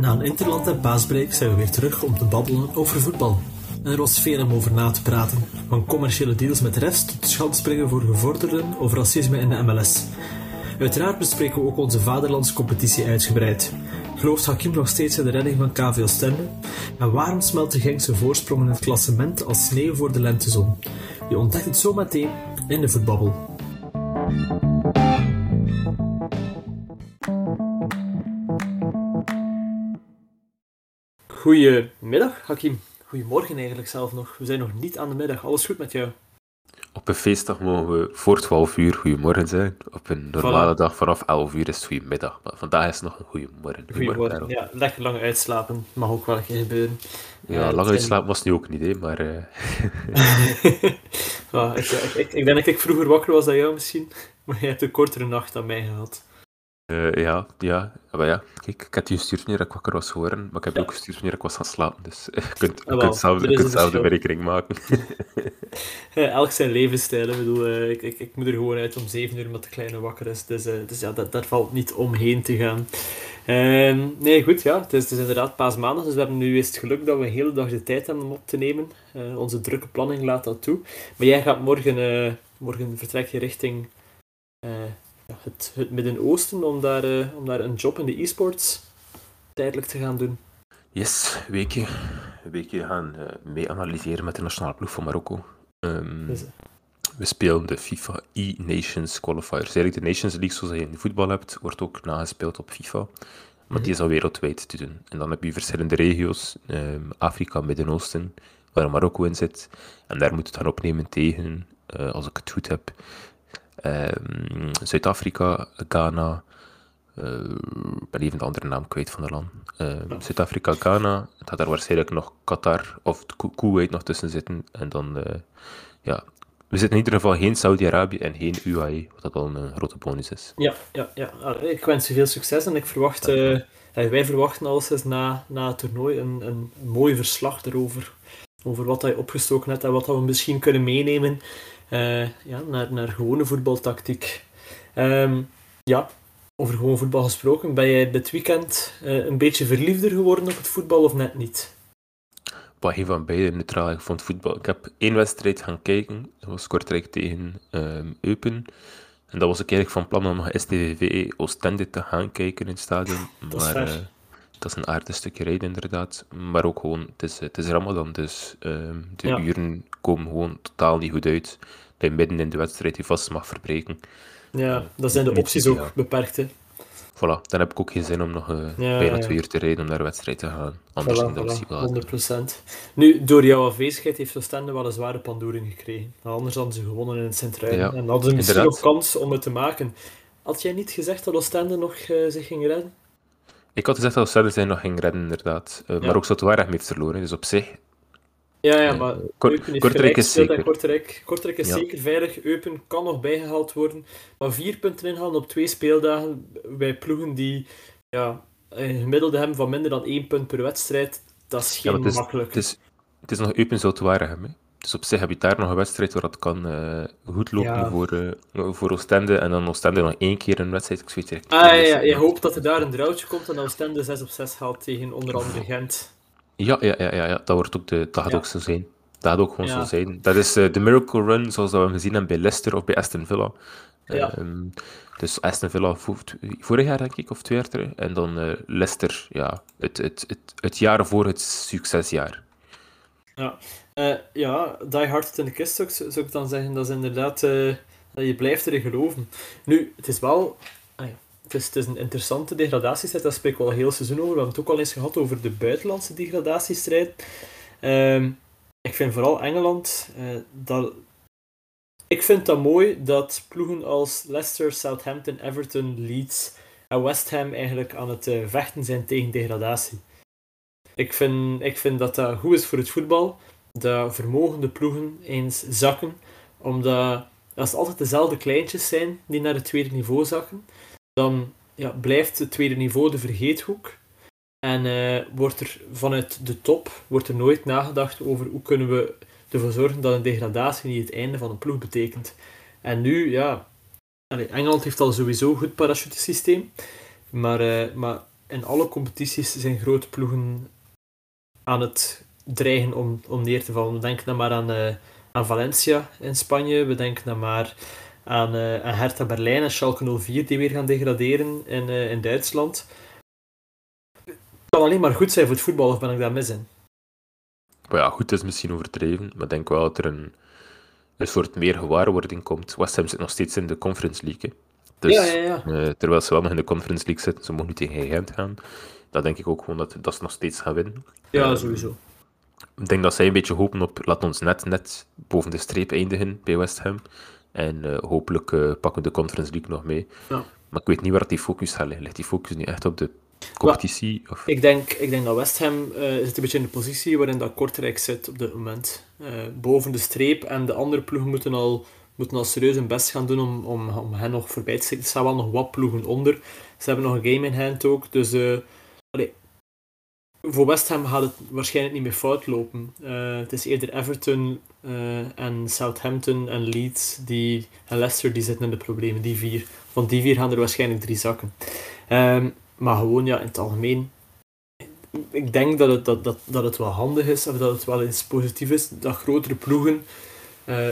Na een interland en paasbreak zijn we weer terug om te babbelen over voetbal. En er was veel om over na te praten. Van commerciële deals met refs tot schandspringen voor gevorderden over racisme in de MLS. Uiteraard bespreken we ook onze vaderlandscompetitie uitgebreid. Gelooft Hakim nog steeds in de redding van KV Oostende? En waarom smelt de Genkse voorsprong in het klassement als sneeuw voor de lentezon? Je ontdekt het zo meteen in de voetbabbel. Goedemiddag, Hakim. Goedemorgen eigenlijk zelf nog. We zijn nog niet aan de middag. Alles goed met jou? Op een feestdag mogen we voor 12 uur goedemorgen zijn. Op een normale dag vanaf 11 uur is het goedemiddag. Maar vandaag is het nog een goedemorgen. Goedemorgen, ja. Lekker lang uitslapen. Mag ook wel een keer gebeuren. Ja, uh, lang uitslapen was nu ook niet, hè, maar... Uh... ja, ik, ik, ik, denk dat ik vroeger wakker was dan jou misschien. Maar jij hebt een kortere nacht dan mij gehad. Uh, ja, ja, maar ja, kijk, ik had je gestuurd wanneer ik wakker was geworden, maar ik heb ja. ook gestuurd wanneer ik was gaan slapen, dus je kunt, je kunt zelf, je kunt zelf de berekening maken. Elk zijn levensstijl, ik bedoel, uh, ik, ik, ik, moet er gewoon uit om 7 uur met de kleine wakker is, dus, dus ja, dat, daar valt niet omheen te gaan. Ehm, nee, goed, ja, het is, het is inderdaad paasmaandag, dus we hebben nu eens het geluk dat we een hele dag de tijd hebben om op te nemen. onze drukke planning laat dat toe. Maar jij gaat morgen, morgen vertrek je richting het, het Midden-Oosten om daar, uh, om daar een job in de e-sports tijdelijk te gaan doen. Yes, een weekje. Een weekje gaan uh, mee analyseren met de nationale ploeg van Marokko. Um, we spelen de FIFA E-Nations Qualifiers. Eigenlijk de Nations League zoals je in voetbal hebt, wordt ook nagespeeld op FIFA. Maar die is al wereldwijd te doen. En dan heb je verschillende regio's, um, Afrika, Midden-Oosten, waar Marokko in zit. En daar moet het gaan opnemen tegen, uh, als ik het goed heb, Zuid-Afrika, Ghana, uh, ik ben even de andere naam kwijt van de land. Uh, Zuid-Afrika, Ghana, het gaat daar waarschijnlijk nog Qatar of Kuwait nog tussen zitten. En dan, uh, ja, we zitten in ieder geval geen Saudi-Arabië en geen UAE, wat dat al een grote bonus is. Ja, ja, ja. ik wens je veel succes en ik verwacht, wij verwachten alles na, na het toernooi een, een, een mooi verslag erover. Over wat hij opgestoken hebt en wat we misschien kunnen meenemen uh, ja, naar, naar gewone voetbaltactiek. Um, ja, over gewoon voetbal gesproken, ben jij dit weekend uh, een beetje verliefder geworden op het voetbal of net niet? Wat een van beide neutraal. Ik vond voetbal. Ik heb één wedstrijd gaan kijken. Dat was Kortrijk tegen um, Eupen. En dat was ik eigenlijk van plan om nog STVV Oostende te gaan kijken in het stadion. Dat maar uh, dat is een aardig stukje rijden inderdaad. Maar ook gewoon, het is, het is Ramadan, dus um, de ja. uren komen gewoon totaal niet goed uit. Dat je midden in de wedstrijd je vast mag verbreken. Ja, dat zijn de opties ook ja. beperkt. Hè. Voilà, dan heb ik ook geen zin om nog uh, ja, bijna twee uur te rijden om naar de wedstrijd te gaan. Anders voilà, voilà, 100%. Nu, door jouw afwezigheid heeft Oostende wel een zware pandoering gekregen. Anders hadden ze gewonnen in het Centruin. Ja, en hadden ze misschien nog kans om het te maken. Had jij niet gezegd dat Oostende nog uh, zich ging redden? Ik had gezegd dat zich nog ging redden, inderdaad. Uh, maar ook Sotowaardig heeft verloren, dus op zich ja, ja, maar Kort, Kortrijk is zeker. Kortrijk, Kortrijk is ja. zeker veilig. Eupen kan nog bijgehaald worden. Maar vier punten inhalen op twee speeldagen bij ploegen die ja, een gemiddelde hebben van minder dan één punt per wedstrijd, dat is geen ja, het is, makkelijk. Het is, het is nog Eupen waren hebben. Dus op zich heb je daar nog een wedstrijd waar dat kan uh, goed lopen ja. voor, uh, voor Oostende. En dan Oostende nog één keer een wedstrijd. Ik weet ah, ja, ja, je hoopt dat er daar een droutje komt en dat Oostende 6 op 6 haalt tegen onder andere Gent. Ja, ja, ja, ja, ja. dat, wordt ook de, dat gaat ook zo zijn. Dat gaat ook gewoon ja. zo zijn. Dat is uh, de Miracle Run, zoals dat we gezien hebben bij Leicester of bij Aston Villa. Ja. Uh, dus Aston Villa vorig jaar, denk ik, of twee jaar terug. En dan uh, Leicester, ja, het, het, het, het jaar voor het succesjaar. Ja, uh, ja Die Hard in de kist ook, zou ik dan zeggen. Dat is inderdaad, dat je blijft erin geloven. Nu, het is wel het is, het is een interessante degradatiestrijd, daar spreken we al heel seizoen over. We hebben het ook al eens gehad over de buitenlandse degradatiestrijd. Um, ik vind vooral Engeland, uh, dat, ik vind dat mooi dat ploegen als Leicester, Southampton, Everton, Leeds en West Ham eigenlijk aan het vechten zijn tegen degradatie. Ik vind, ik vind dat dat goed is voor het voetbal, dat vermogende ploegen eens zakken, omdat als het altijd dezelfde kleintjes zijn die naar het tweede niveau zakken, dan ja, blijft het tweede niveau de vergeethoek. En uh, wordt er vanuit de top wordt er nooit nagedacht over hoe kunnen we ervoor zorgen dat een degradatie niet het einde van een ploeg betekent. En nu, ja, Engeland heeft al sowieso een goed parachutesysteem. Maar, uh, maar in alle competities zijn grote ploegen aan het dreigen om, om neer te vallen. We denken dan maar aan, uh, aan Valencia in Spanje. We denken dan maar aan, uh, aan Hertha Berlijn en Schalke 04 die weer gaan degraderen in, uh, in Duitsland. Het kan alleen maar goed zijn voor het voetbal, of ben ik daar mis in? Maar ja, goed is misschien overdreven, maar ik denk wel dat er een, een soort meer gewaarwording komt. West Ham zit nog steeds in de Conference League. Dus, ja, ja, ja. Terwijl ze wel nog in de Conference League zitten, ze mogen nu tegen Gent gaan. Dan denk ik ook gewoon dat, dat ze nog steeds gaan winnen. Ja, sowieso. Ik denk dat zij een beetje hopen op, laat ons net, net boven de streep eindigen bij West Ham. En uh, hopelijk uh, pakken we de Conference League nog mee. Ja. Maar ik weet niet waar die focus gaat liggen. Ligt die focus nu echt op de competitie? Of? Ik, denk, ik denk dat West Ham uh, zit een beetje in de positie waarin dat Kortrijk zit op dit moment. boven de streep en de andere ploegen moeten al, moeten al serieus hun best gaan doen om, om, om hen nog voorbij te steken. Er staan wel nog wat ploegen onder. Ze hebben nog een game in hand ook. Dus voor West Ham gaat het waarschijnlijk niet meer fout lopen. Uh, het is eerder Everton uh, en Southampton en Leeds die, en Leicester die zitten in de problemen. Die vier. Van die vier gaan er waarschijnlijk drie zakken. Um, maar gewoon ja, in het algemeen. Ik denk dat het, dat, dat, dat het wel handig is, of dat het wel eens positief is, dat grotere ploegen uh,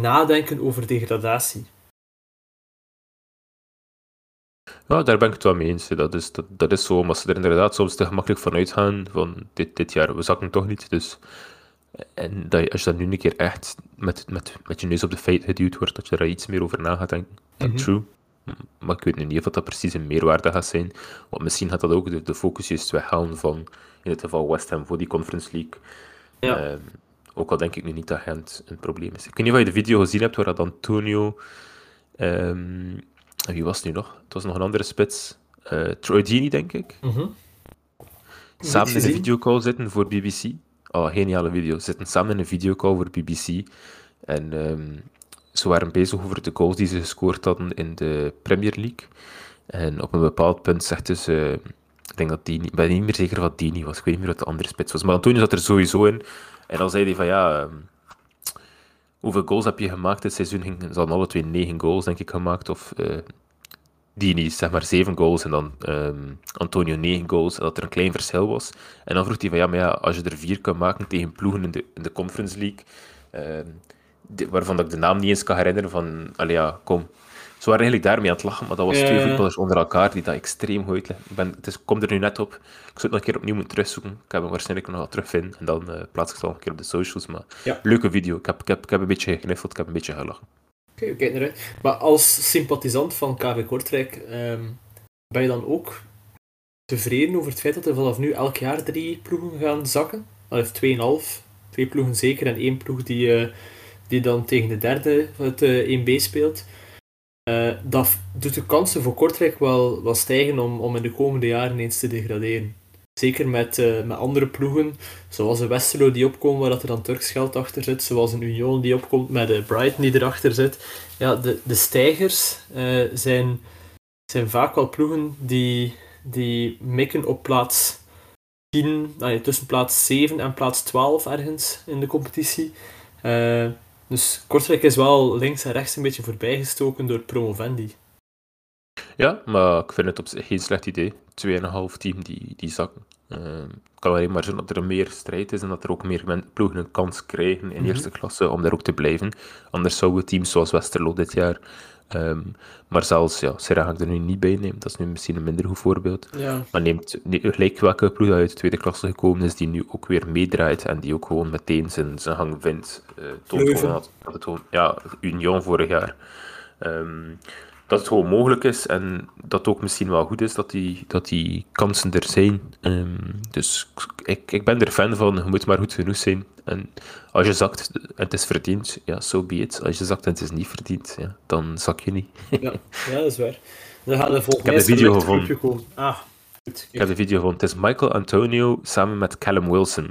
nadenken over degradatie. Ja, daar ben ik het wel mee eens. Dat is, dat, dat is zo, maar ze er inderdaad soms te gemakkelijk van uitgaan van dit, dit jaar, we zakken toch niet. Dus, en dat als je dan nu een keer echt met, met, met je neus op de feit geduwd wordt, dat je daar iets meer over na gaat denken. -hmm. True. Maar ik weet nu niet of dat precies een meerwaarde gaat zijn. Want misschien gaat dat ook de, de focus juist weghalen van, in het geval West Ham voor die Conference League. Ja. Um, ook al denk ik nu niet dat Gent een probleem is. Ik weet niet of je de video gezien hebt waar dat Antonio... Um, wie was het nu nog? Het was nog een andere spits. Uh, Troy Deeney, denk ik. Mm -hmm. Samen in een videocall zitten voor BBC. Oh, geniale video. Zitten samen in een videocall voor BBC. En um, ze waren bezig over de goals die ze gescoord hadden in de Premier League. En op een bepaald punt zegt dus... Uh, ik denk dat Deeney... Ik ben niet meer zeker wat Deeney was. Ik weet niet meer wat de andere spits was. Maar Antonio zat er sowieso in. En dan zei hij van ja... Um, hoeveel goals heb je gemaakt dit seizoen? Ze hadden alle twee negen goals, denk ik, gemaakt. Of uh, Dini, zeg maar, zeven goals en dan um, Antonio negen goals. Dat er een klein verschil was. En dan vroeg hij van ja, maar ja, als je er vier kan maken tegen ploegen in de, in de Conference League, um, de, waarvan ik de naam niet eens kan herinneren, van allee, ja, kom. Ze waren eigenlijk daarmee aan het lachen, maar dat was twee voetballers onder elkaar die dat extreem goed uitleggen. Ik ben, het is, kom er nu net op. Ik zou het nog een keer opnieuw moeten terugzoeken. Ik heb hem waarschijnlijk nog wel terugvinden. En dan uh, plaats ik het nog een keer op de socials. Maar Ja. leuke video. Ik heb, ik, heb, ik heb een beetje gekniffeld, ik heb een beetje gelachen. Oké, we kijken eruit. Maar als sympathisant van KV Kortrijk, ehm, ben je dan ook tevreden over het feit dat er vanaf nu elk jaar drie ploegen gaan zakken? Of tweeënhalf. Twee ploegen zeker en één ploeg die, eh, die dan tegen de derde van het eh, 1B speelt. Eh, dat doet de kansen voor Kortrijk wel, wel stijgen om, om in de komende jaren eens te degraderen. Zeker met, eh, met andere ploegen, zoals een Westerlo die opkomen waar dat er dan Turks geld achter zit, zoals een Union die opkomt met de Brighton die erachter zit. Ja, de, de stijgers eh, zijn, zijn vaak wel ploegen die, die mikken op plaats 10, nee, tussen plaats 7 en plaats 12 ergens in de competitie. Dus Kortrijk is wel links en rechts een beetje voorbijgestoken door Promovendi. Ja, maar ik vind het op zich geen slecht idee. 2,5 team die, die zakken. Ehm, Het kan alleen maar zijn dat er meer strijd is en dat er ook meer ploegen een kans krijgen in Mhm. eerste klasse om daar ook te blijven. Anders zouden teams zoals Westerlo dit jaar, ehm, maar zelfs, ja, Serra ga ik er nu niet bij nemen, dat is nu misschien een minder goed voorbeeld. Ja. Maar neemt ne- gelijk welke ploeg uit de tweede klasse gekomen is, die nu ook weer meedraait en die ook gewoon meteen zijn, zijn gang vindt. eh toont dat het gewoon, ja, Union vorig jaar. Ehm, dat het gewoon mogelijk is en dat het ook misschien wel goed is dat die, dat die kansen er zijn. Ehm, dus ik, ik ben er fan van, je moet maar goed genoeg zijn. En als je zakt en het is verdiend, ja, so be it. Als je zakt en het is niet verdiend, ja, dan zak je niet. Ja, ja, dat is waar. Dan gaan er volgens Ik heb mij de video gevonden. Ah, goed. Ik heb de video van. Het is Michael Antonio samen met Callum Wilson.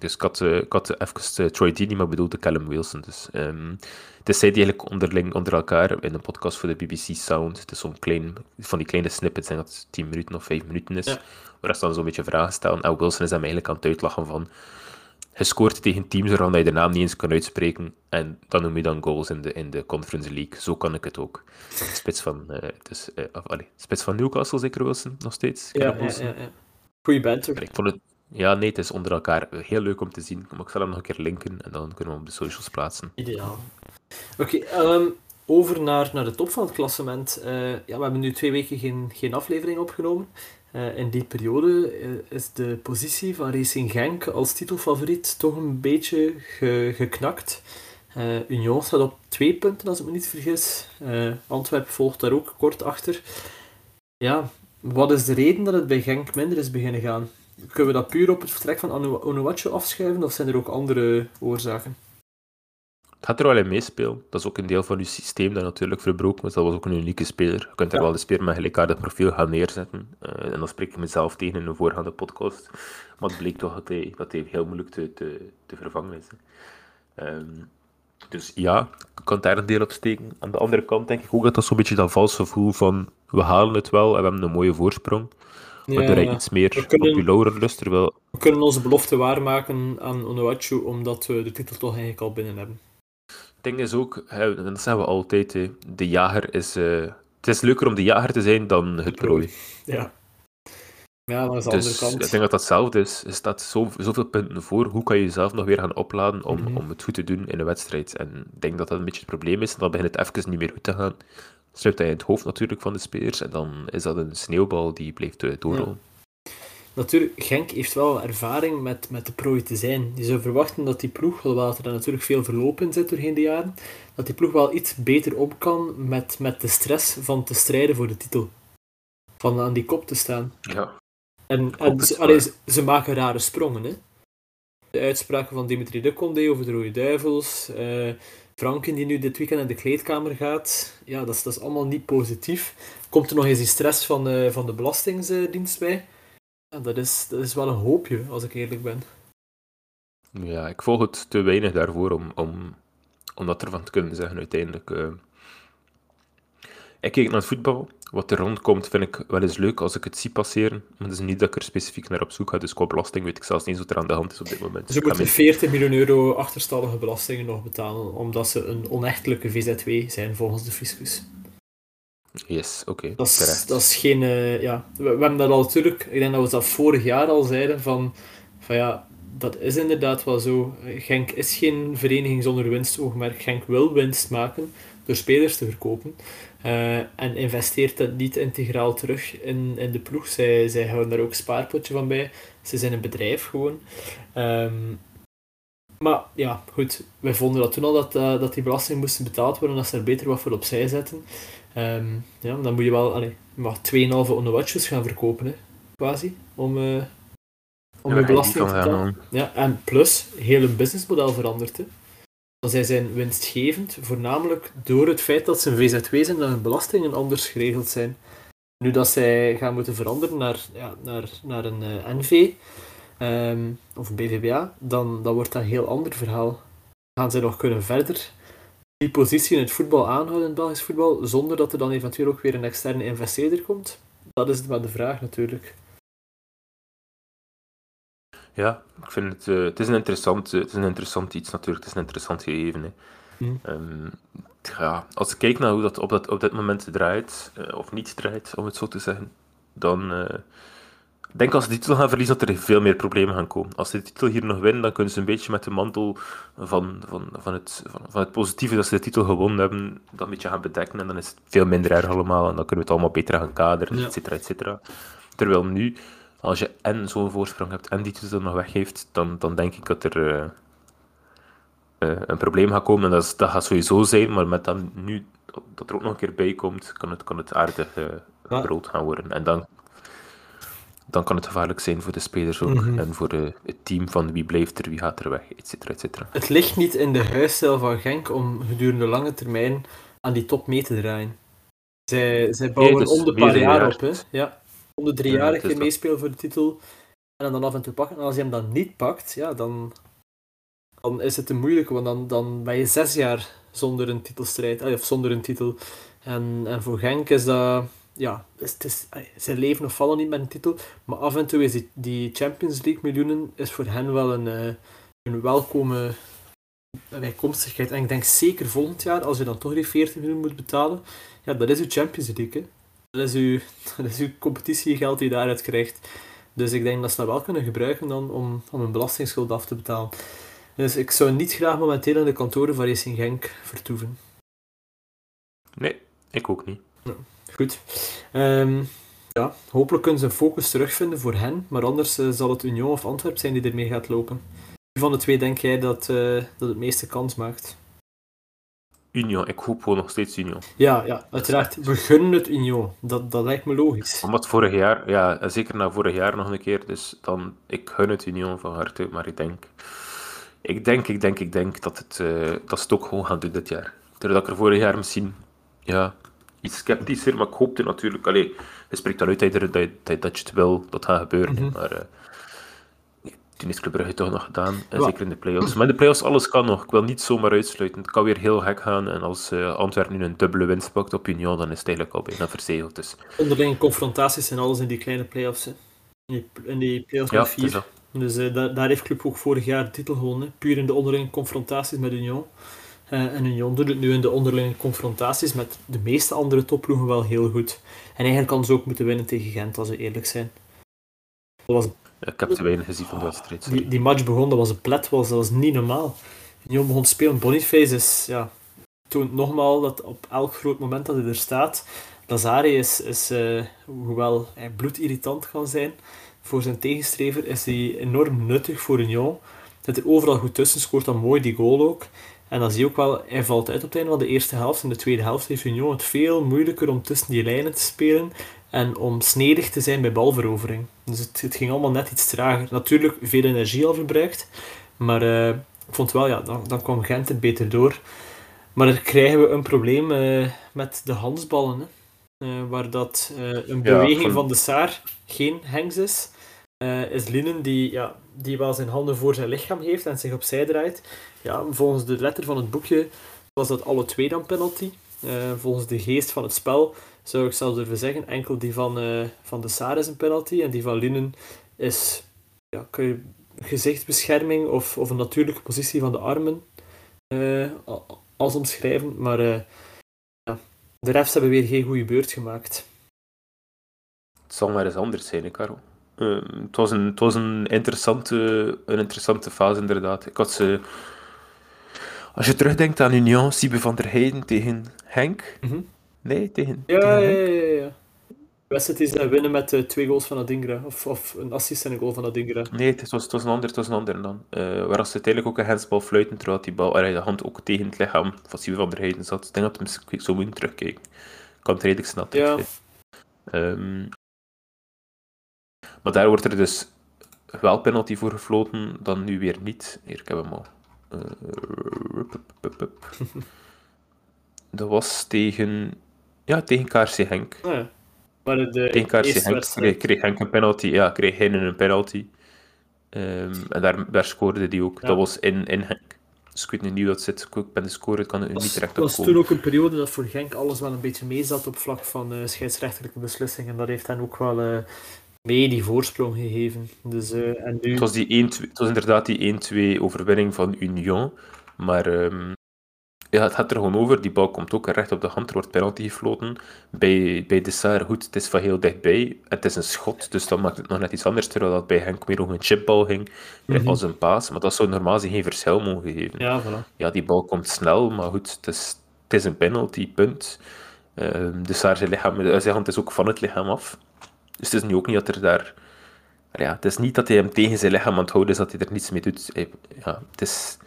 Dus ik had, eh, ik had even eh, Troy Deeney, maar bedoelde Callum Wilson. Dus, ehm, het is zij die eigenlijk onderling onder elkaar in een podcast voor de BBC Sound. Het is zo'n klein, van die kleine snippets, en dat het 10 minuten of 5 minuten is. Ja. Waar ze dan zo'n beetje vragen stellen. En Wilson is hem eigenlijk aan het uitlachen van. je scoort tegen teams waarvan je de naam niet eens kan uitspreken. En dan noem je dan goals in de, in de Conference League. Zo kan ik het ook. Spits van, uh, dus, uh, of, allez, spits van Newcastle, zeker Wilson, nog steeds. Ja, ja, ja, ja. Goeie banter. Ik vond het, ja, nee, het is onder elkaar heel leuk om te zien. Ik zal hem nog een keer linken en dan kunnen we op de socials plaatsen. Ideaal. Oké, um, over naar, naar de top van het klassement. Uh, ja, we hebben nu twee weken geen, geen aflevering opgenomen. Uh, in die periode is de positie van Racing Genk als titelfavoriet toch een beetje ge, geknakt. Union staat op twee punten, als ik me niet vergis. Antwerpen volgt daar ook kort achter. Ja, wat is de reden dat het bij Genk minder is beginnen gaan? Kunnen we dat puur op het vertrek van Onuachu afschuiven, of zijn er ook andere oorzaken? Het gaat er wel in meespelen. Dat is ook een deel van uw systeem dat natuurlijk verbroken was. Dat was ook een unieke speler. Je kunt er ja. wel de speler met gelijkaardig profiel gaan neerzetten. Uh, en dan spreek ik mezelf tegen in een voorgaande podcast. Maar het bleek toch dat hij, dat hij heel moeilijk te, te, te vervangen is. Um, dus ja, ik kan daar een deel op steken. Aan de andere kant denk ik ook dat dat zo'n beetje dat valse gevoel van we halen het wel en we hebben een mooie voorsprong. Ja, er iets meer kunnen, op je lauren lust. Terwijl... We kunnen onze belofte waarmaken aan Onuachu omdat we de titel toch eigenlijk al binnen hebben. Het ding is ook, en dat zeggen we altijd, de jager is... Uh, het is leuker om de jager te zijn dan het prooi. Ja. Ja, dat is de dus andere kant. Ik denk dat dat hetzelfde is. Er staat zo, zoveel punten voor. Hoe kan je jezelf nog weer gaan opladen om, Mhm. om het goed te doen in een wedstrijd? En ik denk dat dat een beetje het probleem is. En dan begint het even niet meer goed te gaan. Sluipt hij in het hoofd natuurlijk van de spelers. En dan is dat een sneeuwbal die blijft eh, doorrollen. Natuurlijk, Genk heeft wel ervaring met, met de prooi te zijn. Je zou verwachten dat die ploeg, hoewel er natuurlijk veel verloop in zit doorheen de jaren, dat die ploeg wel iets beter op kan met, met de stress van te strijden voor de titel. Van aan die kop te staan. Ja. En, hoop en het, ze, maar- allee, ze, ze maken rare sprongen. Hè? De uitspraken van Dimitri de Condé over de Rode Duivels. eh Franken die nu dit weekend in de kleedkamer gaat. Ja, dat is, dat is allemaal niet positief. Komt er nog eens die stress van, de van de Belastingdienst bij? Dat, is, dat is wel een hoopje, als ik eerlijk ben. Ja, ik volg het te weinig daarvoor om, om, om dat ervan te kunnen zeggen uiteindelijk. eh. Ik kijk naar het voetbal. Wat er rondkomt vind ik wel eens leuk als ik het zie passeren. Maar het is niet dat ik er specifiek naar op zoek ga. Dus qua belasting weet ik zelfs niet wat er aan de hand is op dit moment. Ze moeten mijn- 40 miljoen euro achterstallige belastingen nog betalen, omdat ze een onechtelijke VZW zijn volgens de fiscus. Yes, oké. Dat is, terecht. dat is geen... eh, ja. we, we hebben dat al natuurlijk... Ik denk dat we dat vorig jaar al zeiden, van, van ja, dat is inderdaad wel zo. Genk is geen vereniging zonder winstoogmerk. Genk wil winst maken door spelers te verkopen. Eh, en investeert dat niet integraal terug in, in de ploeg. Zij, zij houden daar ook een spaarpotje van bij. Ze zijn een bedrijf gewoon. Ehm, maar ja, goed. Wij vonden dat toen al dat, eh, dat die belastingen moesten betaald worden, dat ze er beter wat voor opzij zetten. Ehm, ja, dan moet je wel allee, je mag 2,5 Onuachus gaan verkopen, hè, quasi, om, eh om Ja, je belasting te betalen. Ja, en plus, heel hun businessmodel verandert. Hè. Zij zijn winstgevend, voornamelijk door het feit dat ze een VZW zijn, dat hun belastingen anders geregeld zijn. Nu dat zij gaan moeten veranderen naar, ja, naar, naar een eh, NV ehm, of een BVBA, dan, dan wordt dat een heel ander verhaal. Gaan zij nog kunnen verder die positie in het voetbal aanhouden, in het Belgisch voetbal, zonder dat er dan eventueel ook weer een externe investeerder komt? Dat is maar de vraag natuurlijk. Ja, ik vind het, eh, het, is een interessant, eh, het is een interessant iets natuurlijk. Het is een interessant gegeven. Hè. Hm. Ehm, ja, als ik kijk naar hoe dat op, dat op dit moment draait, eh, of niet draait, om het zo te zeggen, dan eh, ik denk als ze de titel gaan verliezen dat er veel meer problemen gaan komen. Als ze de titel hier nog winnen, dan kunnen ze een beetje met de mantel van, van, van, het, van, van het positieve dat ze de titel gewonnen hebben, dat een beetje gaan bedekken. En dan is het veel minder erg allemaal en dan kunnen we het allemaal beter gaan kaderen, Ja. et cetera, et cetera. Terwijl nu, als je en zo'n voorsprong hebt en die titel nog weggeeft, dan, dan denk ik dat er eh, eh, een probleem gaat komen. En dat, is, dat gaat sowieso zijn, maar met dan nu dat er ook nog een keer bij komt, kan het, kan het aardig eh, Ja. groot gaan worden. En dan, dan kan het gevaarlijk zijn voor de spelers ook Mhm. en voor de, het team van wie blijft er, wie gaat er weg, et cetera, et cetera. Het ligt niet in de huisstijl van Genk om gedurende lange termijn aan die top mee te draaien. Zij, zij bouwen Nee, dus om de paar jaar op. Hè. Ja. Om de drie Ja, jaar een keer meespelen voor de titel en dan, dan af en toe pakken. En als je hem dan niet pakt, ja, dan, dan is het een moeilijke, want dan, dan ben je zes jaar zonder een titelstrijd, of zonder een titel. En, en voor Genk is dat, ja, is, het is, zij leven of vallen niet met een titel, maar af en toe is die, die Champions League miljoenen is voor hen wel een, eh, een welkome bijkomstigheid. En ik denk zeker volgend jaar, als je dan toch die 14 miljoen moet betalen, ja, dat is uw Champions League. Hè. Dat, is uw, dat is uw competitiegeld die je daaruit krijgt. Dus ik denk dat ze dat wel kunnen gebruiken dan om, om een belastingsschuld af te betalen. Dus ik zou niet graag momenteel in de kantoren van Racing Genk vertoeven. Nee, ik ook niet. Goed. Um, ja, hopelijk kunnen ze een focus terugvinden voor hen, maar anders uh, zal het Union of Antwerp zijn die ermee gaat lopen. Wie van de twee denk jij dat, uh, dat het meeste kans maakt? Union, ik hoop gewoon nog steeds Union. Ja, ja uiteraard. We gunnen het Union. Dat, dat lijkt me logisch. Omdat vorig jaar, ja, zeker na vorig jaar nog een keer, dus dan, ik gun het Union van harte, maar ik denk, ik denk, ik denk, ik denk dat, het, uh, dat ze het ook gewoon gaan doen dit jaar. Terwijl ik er vorig jaar misschien, ja, iets sceptischer, maar ik hoopte natuurlijk, allee, je spreekt al uit dat je, dat, je het wil, dat gaat gebeuren, mm -hmm. maar... Uh, toen is Club Brugge toch nog gedaan, ja. zeker in de play-offs. Maar in de play-offs, alles kan nog. Ik wil niet zomaar uitsluiten. Het kan weer heel gek gaan. En als uh, Antwerpen nu een dubbele winst pakt op Union, dan is het eigenlijk al bijna verzegeld. Dus. Onderlinge confrontaties en alles in die kleine play-offs. Hè. In die, in die play-offs ja, met vier. Dus uh, daar, daar heeft Club ook vorig jaar de titel gewonnen. Puur in de onderlinge confrontaties met Union. Uh, en Union doet het nu in de onderlinge confrontaties met de meeste andere topploegen wel heel goed. En eigenlijk kan ze ook moeten winnen tegen Gent, als we eerlijk zijn. Dat was ik heb te weinig gezien van de wedstrijd. Die, die match begon, dat was een plet, was, dat was niet normaal. Union begon te spelen. Boniface is, ja, toont nogmaal dat op elk groot moment dat hij er staat, Lazare is, is uh, hoewel hij bloedirritant kan zijn voor zijn tegenstrever, is hij enorm nuttig voor Union. Zit er overal goed tussen, scoort dan mooi die goal ook. En dan zie je ook wel, hij valt uit op het einde van de eerste helft. In de tweede helft heeft Union het veel moeilijker om tussen die lijnen te spelen en om snedig te zijn bij balverovering. Dus het, het ging allemaal net iets trager. Natuurlijk veel energie al verbruikt, maar uh, ik vond wel, ja, dan, dan kwam Gent het beter door. Maar dan krijgen we een probleem uh, met de handsballen. Hè. Uh, waar dat een beweging ja, van... de Saar geen hangs is. is Linnen die, ja, die wel zijn handen voor zijn lichaam heeft en zich opzij draait. Ja, volgens de letter van het boekje was dat alle twee dan penalty. volgens de geest van het spel zou ik zelfs durven zeggen. Enkel die van, uh, van de Saar is een penalty en die van Linnen is ja, kun je gezichtsbescherming of, of een natuurlijke positie van de armen uh, als omschrijven. Maar uh, ja, de refs hebben weer geen goede beurt gemaakt. Het zal maar eens anders zijn, Caro. Uh, het, was een, het was een interessante, een interessante fase, inderdaad. Ik had ze... Als je terugdenkt aan Union, Siebe van der Heijden tegen Henk, mm -hmm. Nee, tegen. Ja, tegen ja, ja, ja, ja. De wedstrijd is winnen met uh, twee goals van Adingra. Of, of een assist en een goal van Adingra. Nee, het was, het was een ander, het was een ander dan. Uh, waar ze uiteindelijk ook een hensbal fluiten, terwijl die bal, de hand ook tegen het lichaam van Siebe van der Heijden zat. Ik denk dat we misschien zo moeten terugkijken. Ik kan het redelijk snel ja. Um, maar daar wordt er dus wel penalty voor gefloten, dan nu weer niet. Hier, ik heb hem al. Uh, dat was tegen ja, tegen KRC Henk. Oh ja. Maar de tegen KRC Henk kreeg, kreeg, Henk een penalty. Ja, kreeg hij een penalty. Um, en daar, daar scoorde hij ook. Ja. Dat was in, in Henk. Dus ik weet niet hoe dat zit. Ik ben de score, kan er niet direct op Het was toen ook een periode dat voor Genk alles wel een beetje mee zat op vlak van uh, scheidsrechterlijke beslissingen. Dat heeft hen ook wel uh, mee die voorsprong gegeven. Dus, uh, en nu... het, was die 1, het was inderdaad die 1-2 overwinning van Union. Maar um, ja, het gaat er gewoon over. Die bal komt ook recht op de hand. Er wordt penalty gefloten. Bij, bij de Saar, goed, het is van heel dichtbij. Het is een schot, dus dan maakt het nog net iets anders. Terwijl dat bij Henk meer om een chipbal ging. Mm -hmm. Als een paas. Maar dat zou normaal zich geen verschil mogen geven. Ja, voilà. ja, die bal komt snel, maar goed, het is, het is een penalty, punt. Um, de Saar zijn, lichaam, zijn hand is ook van het lichaam af. Dus het is nu ook niet dat er daar... Ja, het is niet dat hij hem tegen zijn lichaam aan het houden is, dat hij er niets mee doet. Ja, het is...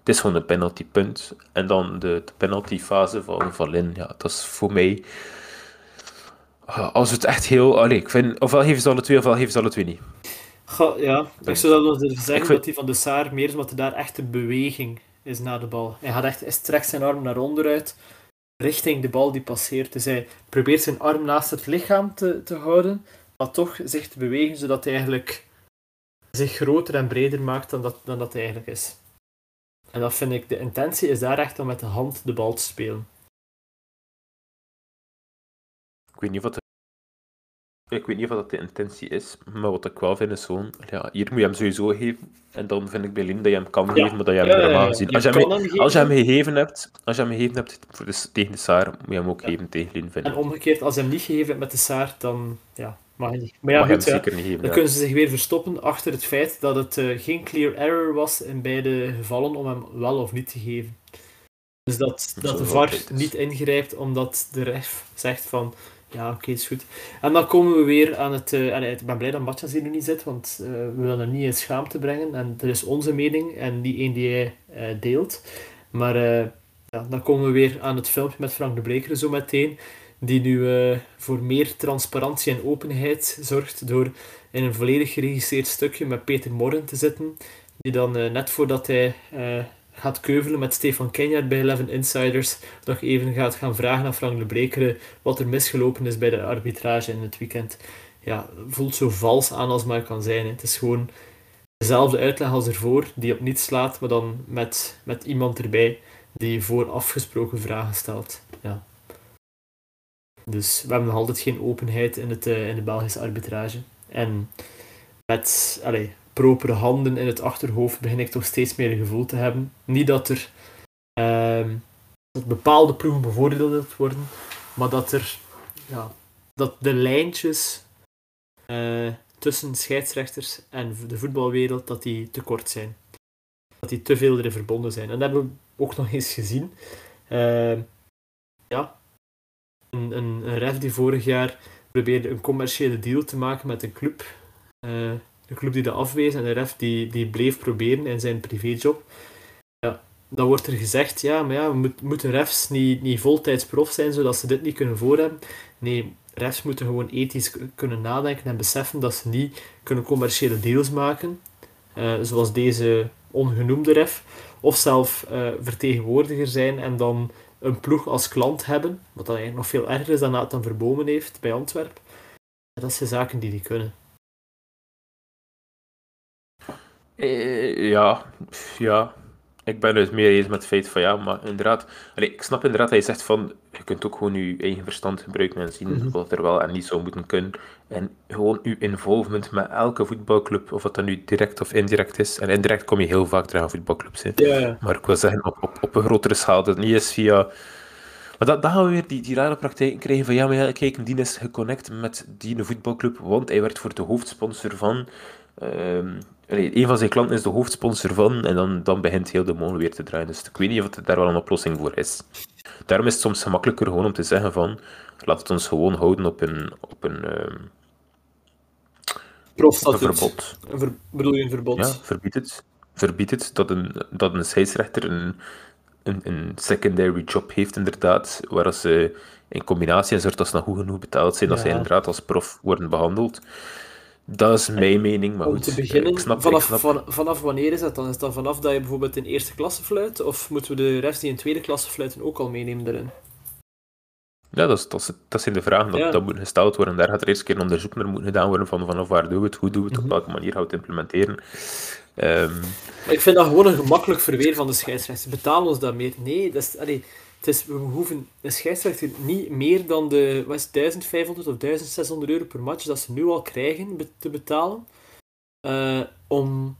Het is gewoon een penaltypunt. En dan de, de penaltyfase van, van Lin. Ja, dat is voor mij... Als het echt heel... Allee, ik vind, ofwel geven ze alle twee, ofwel geven ze alle twee niet. Goh, ja, ik zou dat wel zeggen vind... dat die van de Saar meer is, omdat er daar echt een beweging is na de bal. Hij, gaat echt, hij strekt zijn arm naar onderuit, richting de bal die passeert. Dus hij probeert zijn arm naast het lichaam te, te houden, maar toch zich te bewegen, zodat hij eigenlijk zich groter en breder maakt dan dat, dan dat hij eigenlijk is. En dat vind ik, de intentie is daar echt om met de hand de bal te spelen. Ik weet niet wat ik weet niet of dat de intentie is, maar wat ik wel vind is zo'n, ja, hier moet je hem sowieso geven. En dan vind ik bij Lien dat je hem kan geven, maar dat je hem normaal gezien... Als je, hem, als je hem gegeven hebt, als je hem gegeven hebt voor de, tegen de Saar, moet je hem ook geven tegen Lien, vind En omgekeerd, als je hem niet gegeven hebt met de Saar, dan ja, mag je niet. Maar ja, goed, zeker niet geven, dan kunnen ze zich weer verstoppen achter het feit dat het uh, geen clear error was in beide gevallen om hem wel of niet te geven. Dus dat, dat de VAR niet ingrijpt omdat de ref zegt van ja, oké, is goed. En dan komen we weer aan het... Uh, ik ben blij dat Matjas hier nu niet zit, want uh, we willen er niet in schaamte brengen. En dat is onze mening en niet één die uh, deelt. Maar ja, dan komen we weer aan het filmpje met Frank de Bleker zo meteen. Die nu voor meer transparantie en openheid zorgt door in een volledig geregisseerd stukje met Peter Morren te zitten. Die dan net voordat hij gaat keuvelen met Stefan Kenjaard bij Eleven Insiders, nog even gaat gaan vragen aan Frank de Brekere wat er misgelopen is bij de arbitrage in het weekend. Ja, voelt zo vals aan als maar kan zijn. Het is gewoon dezelfde uitleg als ervoor, die op niets slaat, maar dan met, met iemand erbij die voor afgesproken vragen stelt. Ja. Dus we hebben nog altijd geen openheid in, het, eh, in de Belgische arbitrage. En met, allez, propere handen in het achterhoofd begin ik toch steeds meer een gevoel te hebben. Niet dat er uh, dat bepaalde ploegen bevoordeeld worden, maar dat er ja, dat de lijntjes uh, tussen scheidsrechters en de voetbalwereld dat die te kort zijn. Dat die te veel erin verbonden zijn. En dat hebben we ook nog eens gezien. Uh, ja, een, een, een ref die vorig jaar probeerde een commerciële deal te maken met een club. Uh, de club die dat afwees en de ref die, die bleef proberen in zijn privéjob. Ja, dan wordt er gezegd, ja, maar ja, moeten refs niet, niet voltijds prof zijn, zodat ze dit niet kunnen voorhebben. Nee, refs moeten gewoon ethisch kunnen nadenken en beseffen dat ze niet kunnen commerciële deals maken, uh, zoals deze ongenoemde ref, of zelf uh, vertegenwoordiger zijn en dan een ploeg als klant hebben, wat dan eigenlijk nog veel erger is dan Nathan Verbomen heeft bij Antwerpen. Dat zijn zaken die die kunnen. Eh, ja, ja. Ik ben het meer eens met het feit van ja, maar inderdaad. Allee, ik snap inderdaad dat je zegt van je kunt ook gewoon je eigen verstand gebruiken en zien mhm. wat er wel en niet zou moeten kunnen. En gewoon je involvement met elke voetbalclub, of wat dat nu direct of indirect is. En indirect kom je heel vaak terug aan voetbalclubs. Hè. Maar ik wil zeggen, op, op, op een grotere schaal. Dat niet eens via. Maar dat, dan gaan we weer die, die rare praktijk krijgen van ja, maar ja, kijk, die is geconnect met die voetbalclub, want hij werd voor de hoofdsponsor van. Um, een van zijn klanten is de hoofdsponsor van, en dan, dan begint heel de molen weer te draaien. Dus ik weet niet of er daar wel een oplossing voor is. Daarom is het soms gemakkelijker gewoon om te zeggen van, laat het ons gewoon houden op een, op een, uh, een verbod. Een bedoel je een verbod? Ja, verbied het. Verbied het dat een, dat een scheidsrechter een, een, een secondary job heeft, inderdaad, waar ze in combinatie en zorgt dat ze nog goed genoeg betaald zijn, dat ze inderdaad als prof worden behandeld. Dat is mijn mening, maar Om te beginnen, snap, vanaf, van, vanaf wanneer is dat dan? Is dat vanaf dat je bijvoorbeeld in eerste klasse fluit? Of moeten we de rest die in tweede klasse fluiten ook al meenemen erin? Ja, dat, is, dat, dat zijn de vragen dat, dat moeten gesteld worden. Daar gaat er eerst een keer onderzoek naar moeten gedaan worden van vanaf waar doen we het, hoe doen we het, op mhm. welke manier gaan we het implementeren. Um... Ik vind dat gewoon een gemakkelijk verweer van de scheidsrechter. Betalen ons dat meer? Nee, dat is... Allee, het we hoeven een scheidsrechter niet meer dan de was 1500 of 1600 euro per match dat ze nu al krijgen te betalen uh, om,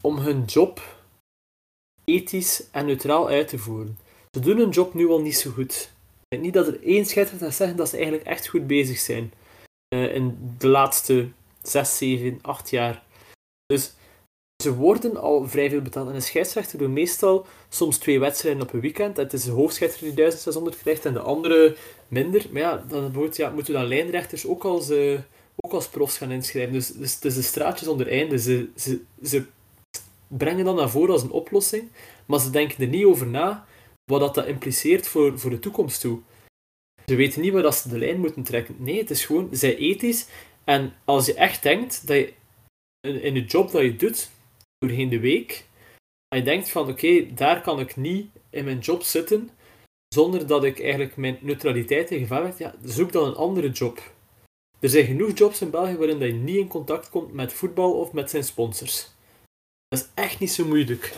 om hun job ethisch en neutraal uit te voeren. Ze doen hun job nu al niet zo goed. Ik niet dat er één scheidsrechter gaat zeggen dat ze eigenlijk echt goed bezig zijn uh, in de laatste 6, 7, 8 jaar. Dus ze worden al vrij veel betaald. En een scheidsrechter doet meestal soms twee wedstrijden op een weekend. Het is de hoofdscheidsrechter die 1600 krijgt en de andere minder. Maar ja, dan ja, moeten dan lijnrechters ook als, uh, ook als profs gaan inschrijven. Dus, dus het is de straatjes onder einde. Ze, ze, ze brengen dat naar voren als een oplossing, maar ze denken er niet over na wat dat, dat impliceert voor, voor de toekomst toe. Ze weten niet waar ze de lijn moeten trekken. Nee, het is gewoon, zij ethisch. En als je echt denkt dat je in de job dat je doet, doorheen de week. En je denkt van oké, daar kan ik niet in mijn job zitten zonder dat ik eigenlijk mijn neutraliteit in gevaar werd. Ja, zoek dan een andere job. Er zijn genoeg jobs in België waarin je niet in contact komt met voetbal of met zijn sponsors. Dat is echt niet zo moeilijk.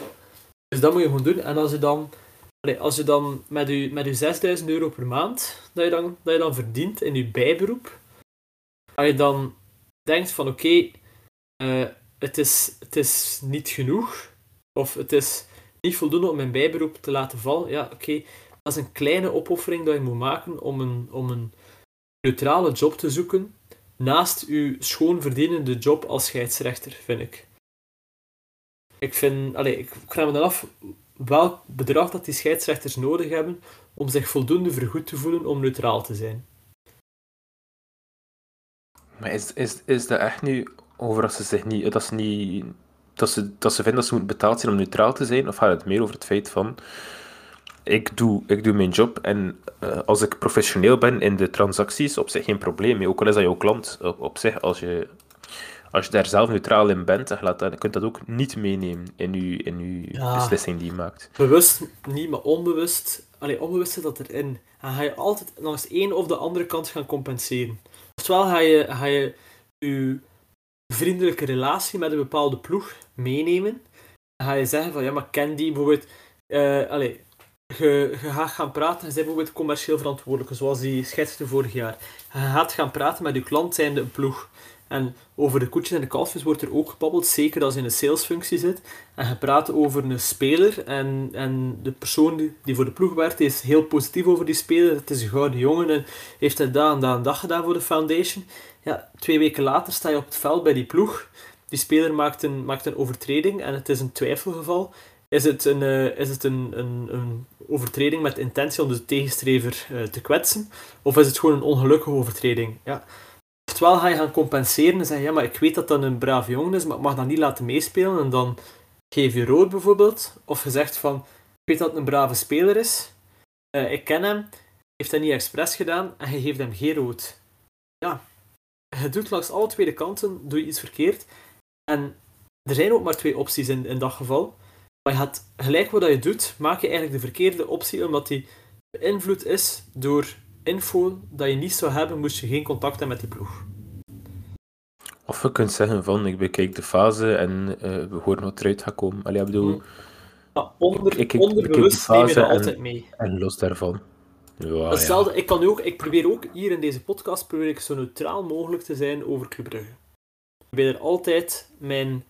Dus dat moet je gewoon doen. En als je dan, als je dan met, je, met je 6000 euro per maand dat je dan, dat je dan verdient in je bijberoep, als je dan denkt van oké, eh, het, is, het is niet genoeg, of het is niet voldoende om mijn bijberoep te laten vallen, ja oké, dat is een kleine opoffering dat je moet maken om een, om een neutrale job te zoeken naast uw schoonverdienende job als scheidsrechter, vind ik. Ik vind, allez, ik vraag me dan af welk bedrag dat die scheidsrechters nodig hebben om zich voldoende vergoed te voelen om neutraal te zijn. Maar is, is, is dat echt nu over dat ze zich niet, dat ze niet, dat ze, dat ze vinden dat ze moeten betaald zijn om neutraal te zijn? Of gaat het meer over het feit van, ik doe, ik doe mijn job en uh, als ik professioneel ben in de transacties, op zich geen probleem. Ook al is dat jouw klant, op, op zich, als je, als je daar zelf neutraal in bent, dan, laat, dan kunt dat ook niet meenemen in je, in uw ja, beslissing die je maakt. Bewust niet, maar onbewust. Allee, onbewust zit dat erin. En ga je altijd langs de een of de andere kant gaan compenseren. Oftewel ga je, ga je je vriendelijke relatie met een bepaalde ploeg meenemen. En ga je zeggen van, ja, maar ken die bijvoorbeeld... Uh, allee, je, je gaat gaan praten, je bent bijvoorbeeld commercieel verantwoordelijke, zoals die schetste vorig jaar. Je gaat gaan praten met je klant zijnde een ploeg. En over de koetjes en de kalfjes wordt er ook gebabbeld, zeker als je in een salesfunctie zit. En je praat over een speler en, en de persoon die, die voor de ploeg werkt, is heel positief over die speler. Het is een gouden jongen en heeft hij daar en daar een dag gedaan voor de foundation. Ja, twee weken later sta je op het veld bij die ploeg. Die speler maakt een, maakt een overtreding en het is een twijfelgeval. Is het een, uh, is het een, een, overtreding met intentie om de tegenstrever uh, te kwetsen? Of is het gewoon een ongelukkige overtreding? Ja. Oftewel ga je gaan compenseren en zeggen, ja, maar ik weet dat dat een braaf jongen is, maar ik mag dat niet laten meespelen. En dan geef je rood bijvoorbeeld. Of je zegt van, ik weet dat het een brave speler is. Uh, ik ken hem. Heeft hij niet expres gedaan. En je geeft hem geen rood. Ja. Je doet langs alle twee de kanten, doe je iets verkeerd. En er zijn ook maar twee opties in, in dat geval. Maar je gaat gelijk wat je doet, maak je eigenlijk de verkeerde optie, omdat die beïnvloed is door info dat je niet zou hebben, moest je geen contact hebben met die ploeg. Of je kunt zeggen van, ik bekijk de fase en uh, we horen wat eruit gaat komen. Allee, ik bedoel... Ja, onder, ik, ik, onderbewust neem je dat altijd mee. En los daarvan. Ja, Hetzelfde, ja. ik, kan ook, ik probeer ook hier in deze podcast probeer ik zo neutraal mogelijk te zijn over Club Brugge. Ik probeer altijd mijn,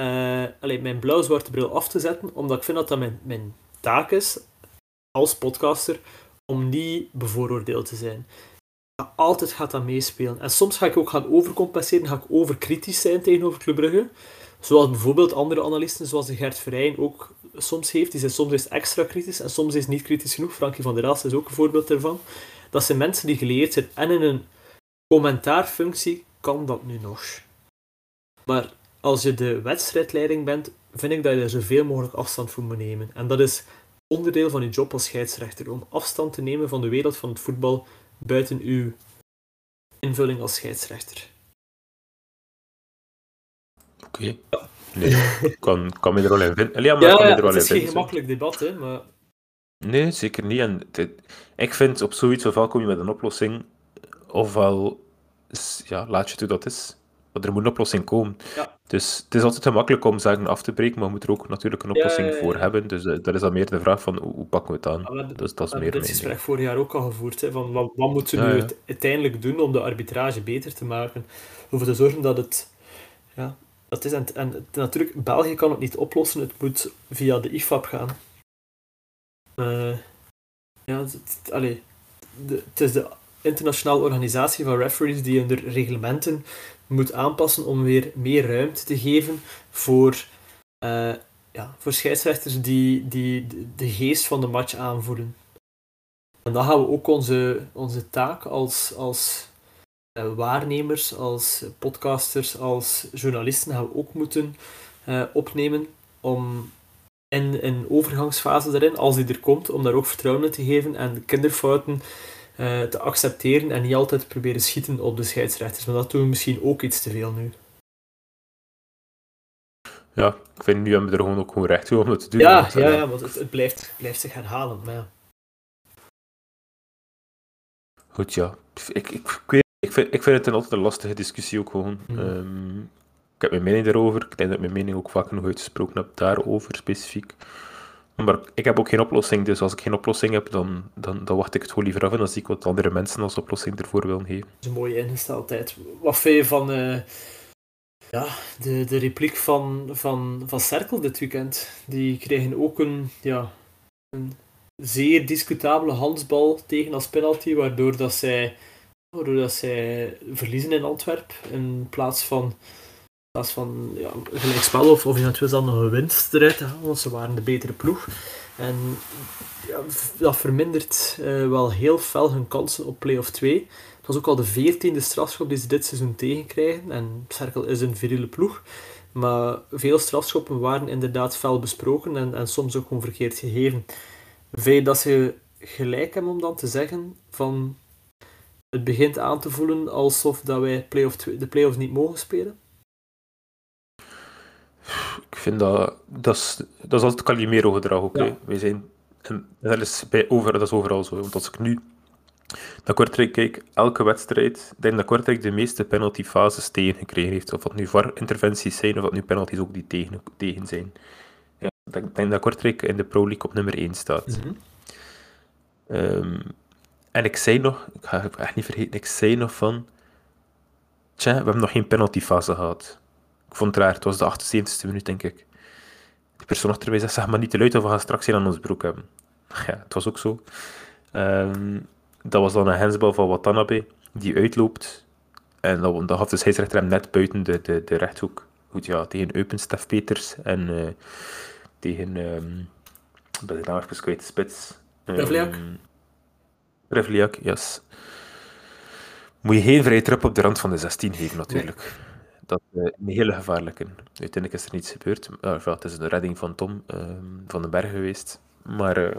uh, mijn blauw-zwarte bril af te zetten, omdat ik vind dat dat mijn, mijn taak is als podcaster om niet bevooroordeeld te zijn. Altijd gaat dat meespelen. En soms ga ik ook gaan overcompenseren, ga ik overkritisch zijn tegenover Club Brugge. Zoals bijvoorbeeld andere analisten, zoals de Gert Verheyen ook soms heeft. Die zijn soms is extra kritisch en soms is niet kritisch genoeg. Frankie van der Ras is ook een voorbeeld daarvan. Dat zijn mensen die geleerd zijn. En in een commentaarfunctie kan dat nu nog. Maar als je de wedstrijdleiding bent, vind ik dat je er zoveel mogelijk afstand voor moet nemen. En dat is onderdeel van je job als scheidsrechter, om afstand te nemen van de wereld van het voetbal buiten uw invulling als scheidsrechter. Oké. Ja. Nee, kan, kan me er wel in vinden. Ja, maar ja, kan me er wel het is geen gemakkelijk debat, hè, maar... Nee, zeker niet. En ik vind op zoiets, ofwel kom je met een oplossing, ofwel ja, laat je het hoe dat is. Er moet een oplossing komen. Ja. Dus het is altijd gemakkelijk om zaken af te breken, maar we moeten er ook natuurlijk een oplossing voor hebben. Dus uh, dat is dan meer de vraag van hoe, pakken we het aan. Ja, dus dat is meer dit gesprek vorig jaar ook al gevoerd. Hè, van wat, wat moeten we nu uiteindelijk doen om de arbitrage beter te maken? Om ervoor te zorgen dat het... Ja, dat is, en, en natuurlijk, België kan het niet oplossen. Het moet via de IFAB gaan. Uh, ja, het, allee, de, het is de internationale organisatie van referees die hun reglementen moet aanpassen om weer meer ruimte te geven voor, uh, ja, voor scheidsrechters die, die de geest van de match aanvoelen. En dan gaan we ook onze, onze taak als, als uh, waarnemers, als podcasters, als journalisten gaan we ook moeten uh, opnemen om in een overgangsfase daarin, als die er komt, om daar ook vertrouwen in te geven en kinderfouten uh, te accepteren en niet altijd proberen schieten op de scheidsrechters. Maar dat doen we misschien ook iets te veel nu. Ja, ik vind nu hebben we er gewoon ook gewoon recht toe om dat te doen. Ja, want, ja, ja, want het, het, blijft, blijft zich herhalen. Maar ja. Goed, ja. Ik, ik, ik, ik, vind, ik vind het een altijd een lastige discussie ook gewoon. Mm. Um, ik heb mijn mening daarover. Ik denk dat ik mijn mening ook vaak nog uitgesproken heb daarover specifiek. Maar ik heb ook geen oplossing, dus als ik geen oplossing heb, dan, dan, dan wacht ik het gewoon liever af en dan zie ik wat andere mensen als oplossing ervoor willen geven. Dat is een mooie ingesteldheid. Wat vind je van uh, ja, de, de repliek van, van, van Cerkel dit weekend? Die kregen ook een, ja, een zeer discutabele handsbal tegen als penalty, waardoor dat zij, waardoor dat zij verliezen in Antwerpen in plaats van plaats van ja, gelijkspel of, of eventueel dan nog een winst eruit te halen, want ze waren de betere ploeg. En ja, dat vermindert uh, wel heel fel hun kansen op play-off 2. Het was ook al de veertiende strafschop die ze dit seizoen tegenkrijgen. En Cerkel is een viriele ploeg. Maar veel strafschoppen waren inderdaad fel besproken en, en soms ook gewoon verkeerd gegeven. Vind je dat ze gelijk hebben om dan te zeggen van het begint aan te voelen alsof dat wij play de play-offs niet mogen spelen? Ik vind dat... Dat is, dat is altijd Calimero-gedrag ook. Ja. Wij zijn... En dat is, bij over, dat is overal zo. Want als ik nu naar Kortrijk kijk, elke wedstrijd, denk dat Kortrijk de meeste penaltyfases tegengekregen heeft. Of wat nu VAR-interventies zijn, of wat nu penalties ook die tegen, tegen zijn. Ja, ik denk dat Kortrijk in de Pro League op nummer 1 staat. Mm en ik zei nog, ik ga het echt niet vergeten, ik zei nog van... Tja, we hebben nog geen penaltyfase gehad. Ik vond het raar, het was de 78e minuut, denk ik. Die persoon achter mij zegt, zeg maar niet te luid of we gaan straks hier aan ons broek hebben. Ja, het was ook zo. Ehm, dat was dan een hensbal van Watanabe, die uitloopt. En dan, dan had de scheidsrechter hem net buiten de, de, de rechthoek. Goed, ja, tegen Eupen, Stef Peters en uh, tegen... Um, ik ben de naam even kwijt, spits. Um, Revliak, yes. Moet je geen vrije trap op de rand van de 16 geven, natuurlijk dat uh, een hele gevaarlijke. Uiteindelijk is er niets gebeurd. Uh, het is een redding van Tom uh, van den Berg geweest. Maar uh,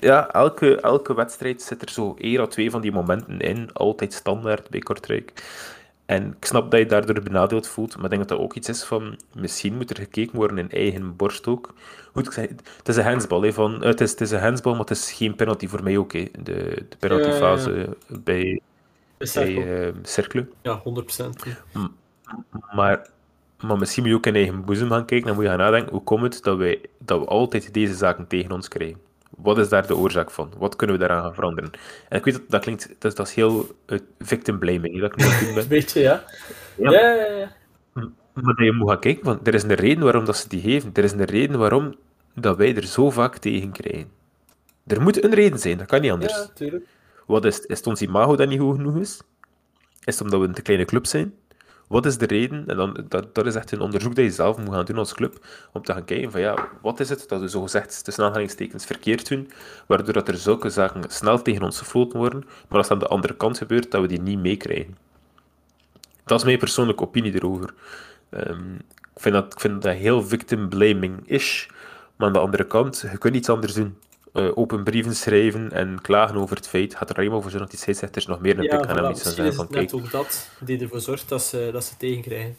ja, elke, elke wedstrijd zit er zo één of twee van die momenten in. Altijd standaard bij Kortrijk. En ik snap dat je daardoor benadeeld voelt, maar ik denk dat dat ook iets is van... Misschien moet er gekeken worden in eigen borst ook. Goed, ik zeg, het is een handsbal. Hè, van, het, is, het is een handsbal, maar het is geen penalty voor mij ook. Hè. De, de penaltyfase ja, ja, ja. bij bij uh, Cercle. Ja, 100%. Maar, maar misschien moet je ook in eigen boezem gaan kijken. Dan moet je gaan nadenken, hoe komt het dat, wij, dat we altijd deze zaken tegen ons krijgen? Wat is daar de oorzaak van? Wat kunnen we daaraan gaan veranderen? En ik weet dat dat klinkt, dat, dat is heel uh, victim blaming, dat ik nu doen ben. Beetje, ja. Ja, ja, ja. ja. Maar je moet gaan kijken, want er is een reden waarom dat ze die geven. Er is een reden waarom dat wij er zo vaak tegen krijgen. Er moet een reden zijn, dat kan niet anders. Ja, tuurlijk. Wat is, is het ons imago dat niet goed genoeg is? Is het omdat we een te kleine club zijn? Wat is de reden? En dan, dat, dat is echt een onderzoek dat je zelf moet gaan doen als club, om te gaan kijken van ja, wat is het dat we zogezegd tussen aanhalingstekens verkeerd doen, waardoor dat er zulke zaken snel tegen ons gefloten worden, maar als aan de andere kant gebeurt, dat we die niet meekrijgen. Dat is mijn persoonlijke opinie erover. Um, ik, vind dat, ik vind dat heel victim blaming is, maar aan de andere kant, je kunt iets anders doen uh, open brieven schrijven en klagen over het feit, gaat er alleen maar voor zorgen dat die scheidsrechters nog meer een pik gaan hebben. Misschien is het net ook dat die ervoor zorgt dat ze, dat ze tegenkrijgen.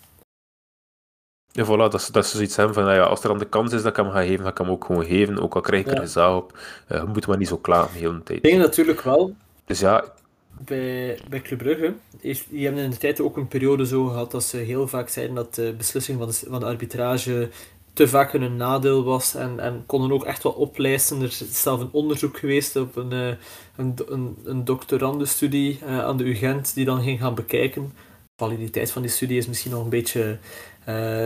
Ja, voilà, dat, dat ze zoiets hebben van, nou ja, als er dan de kans is dat ik hem ga geven, ga ik hem ook gewoon geven, ook al krijg ik er zaal op. Uh, je moet maar niet zo klagen de hele tijd. Ik denk natuurlijk wel. Dus ja... Bij, bij Club Brugge, die hebben in de tijd ook een periode zo gehad dat ze heel vaak zeiden dat de beslissing van de, van de arbitrage te vaak een nadeel was en, en konden ook echt wel oplijsten. Er is zelf een onderzoek geweest op een, uh, een, een, een uh, aan de UGent die dan ging gaan bekijken. De validiteit van die studie is misschien nog een beetje uh,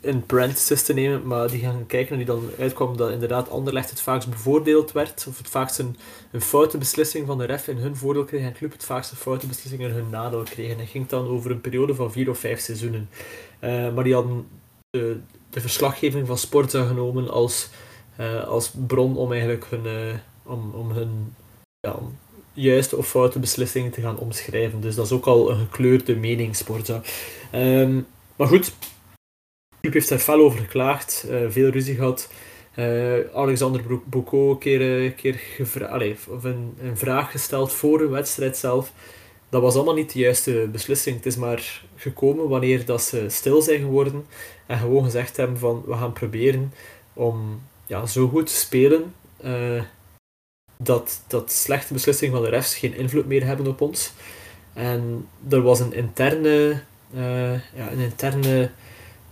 in parenthesis te nemen, maar die gaan kijken en die dan uitkwam dat inderdaad Anderlecht het vaakst bevoordeeld werd, of het vaakst een, een foute beslissing van de ref in hun voordeel kreeg en Club het vaakst een foute beslissing in hun nadeel kreeg. En ging dan over een periode van vier of vijf seizoenen. maar die hadden de, de verslaggeving van Sporza genomen als, uh, als bron om eigenlijk hun, uh, om, om hun ja, juiste of foute beslissingen te gaan omschrijven. Dus dat is ook al een gekleurde mening, Sporza. Um, maar goed, club heeft daar fel over geklaagd, veel ruzie gehad. Alexander Boucault een keer, keer of een, een vraag gesteld voor een wedstrijd zelf dat was allemaal niet de juiste beslissing. Het is maar gekomen wanneer dat ze stil zijn geworden en gewoon gezegd hebben van we gaan proberen om ja, zo goed te spelen uh, dat, dat slechte beslissingen van de refs geen invloed meer hebben op ons. En er was een interne, uh, ja, een interne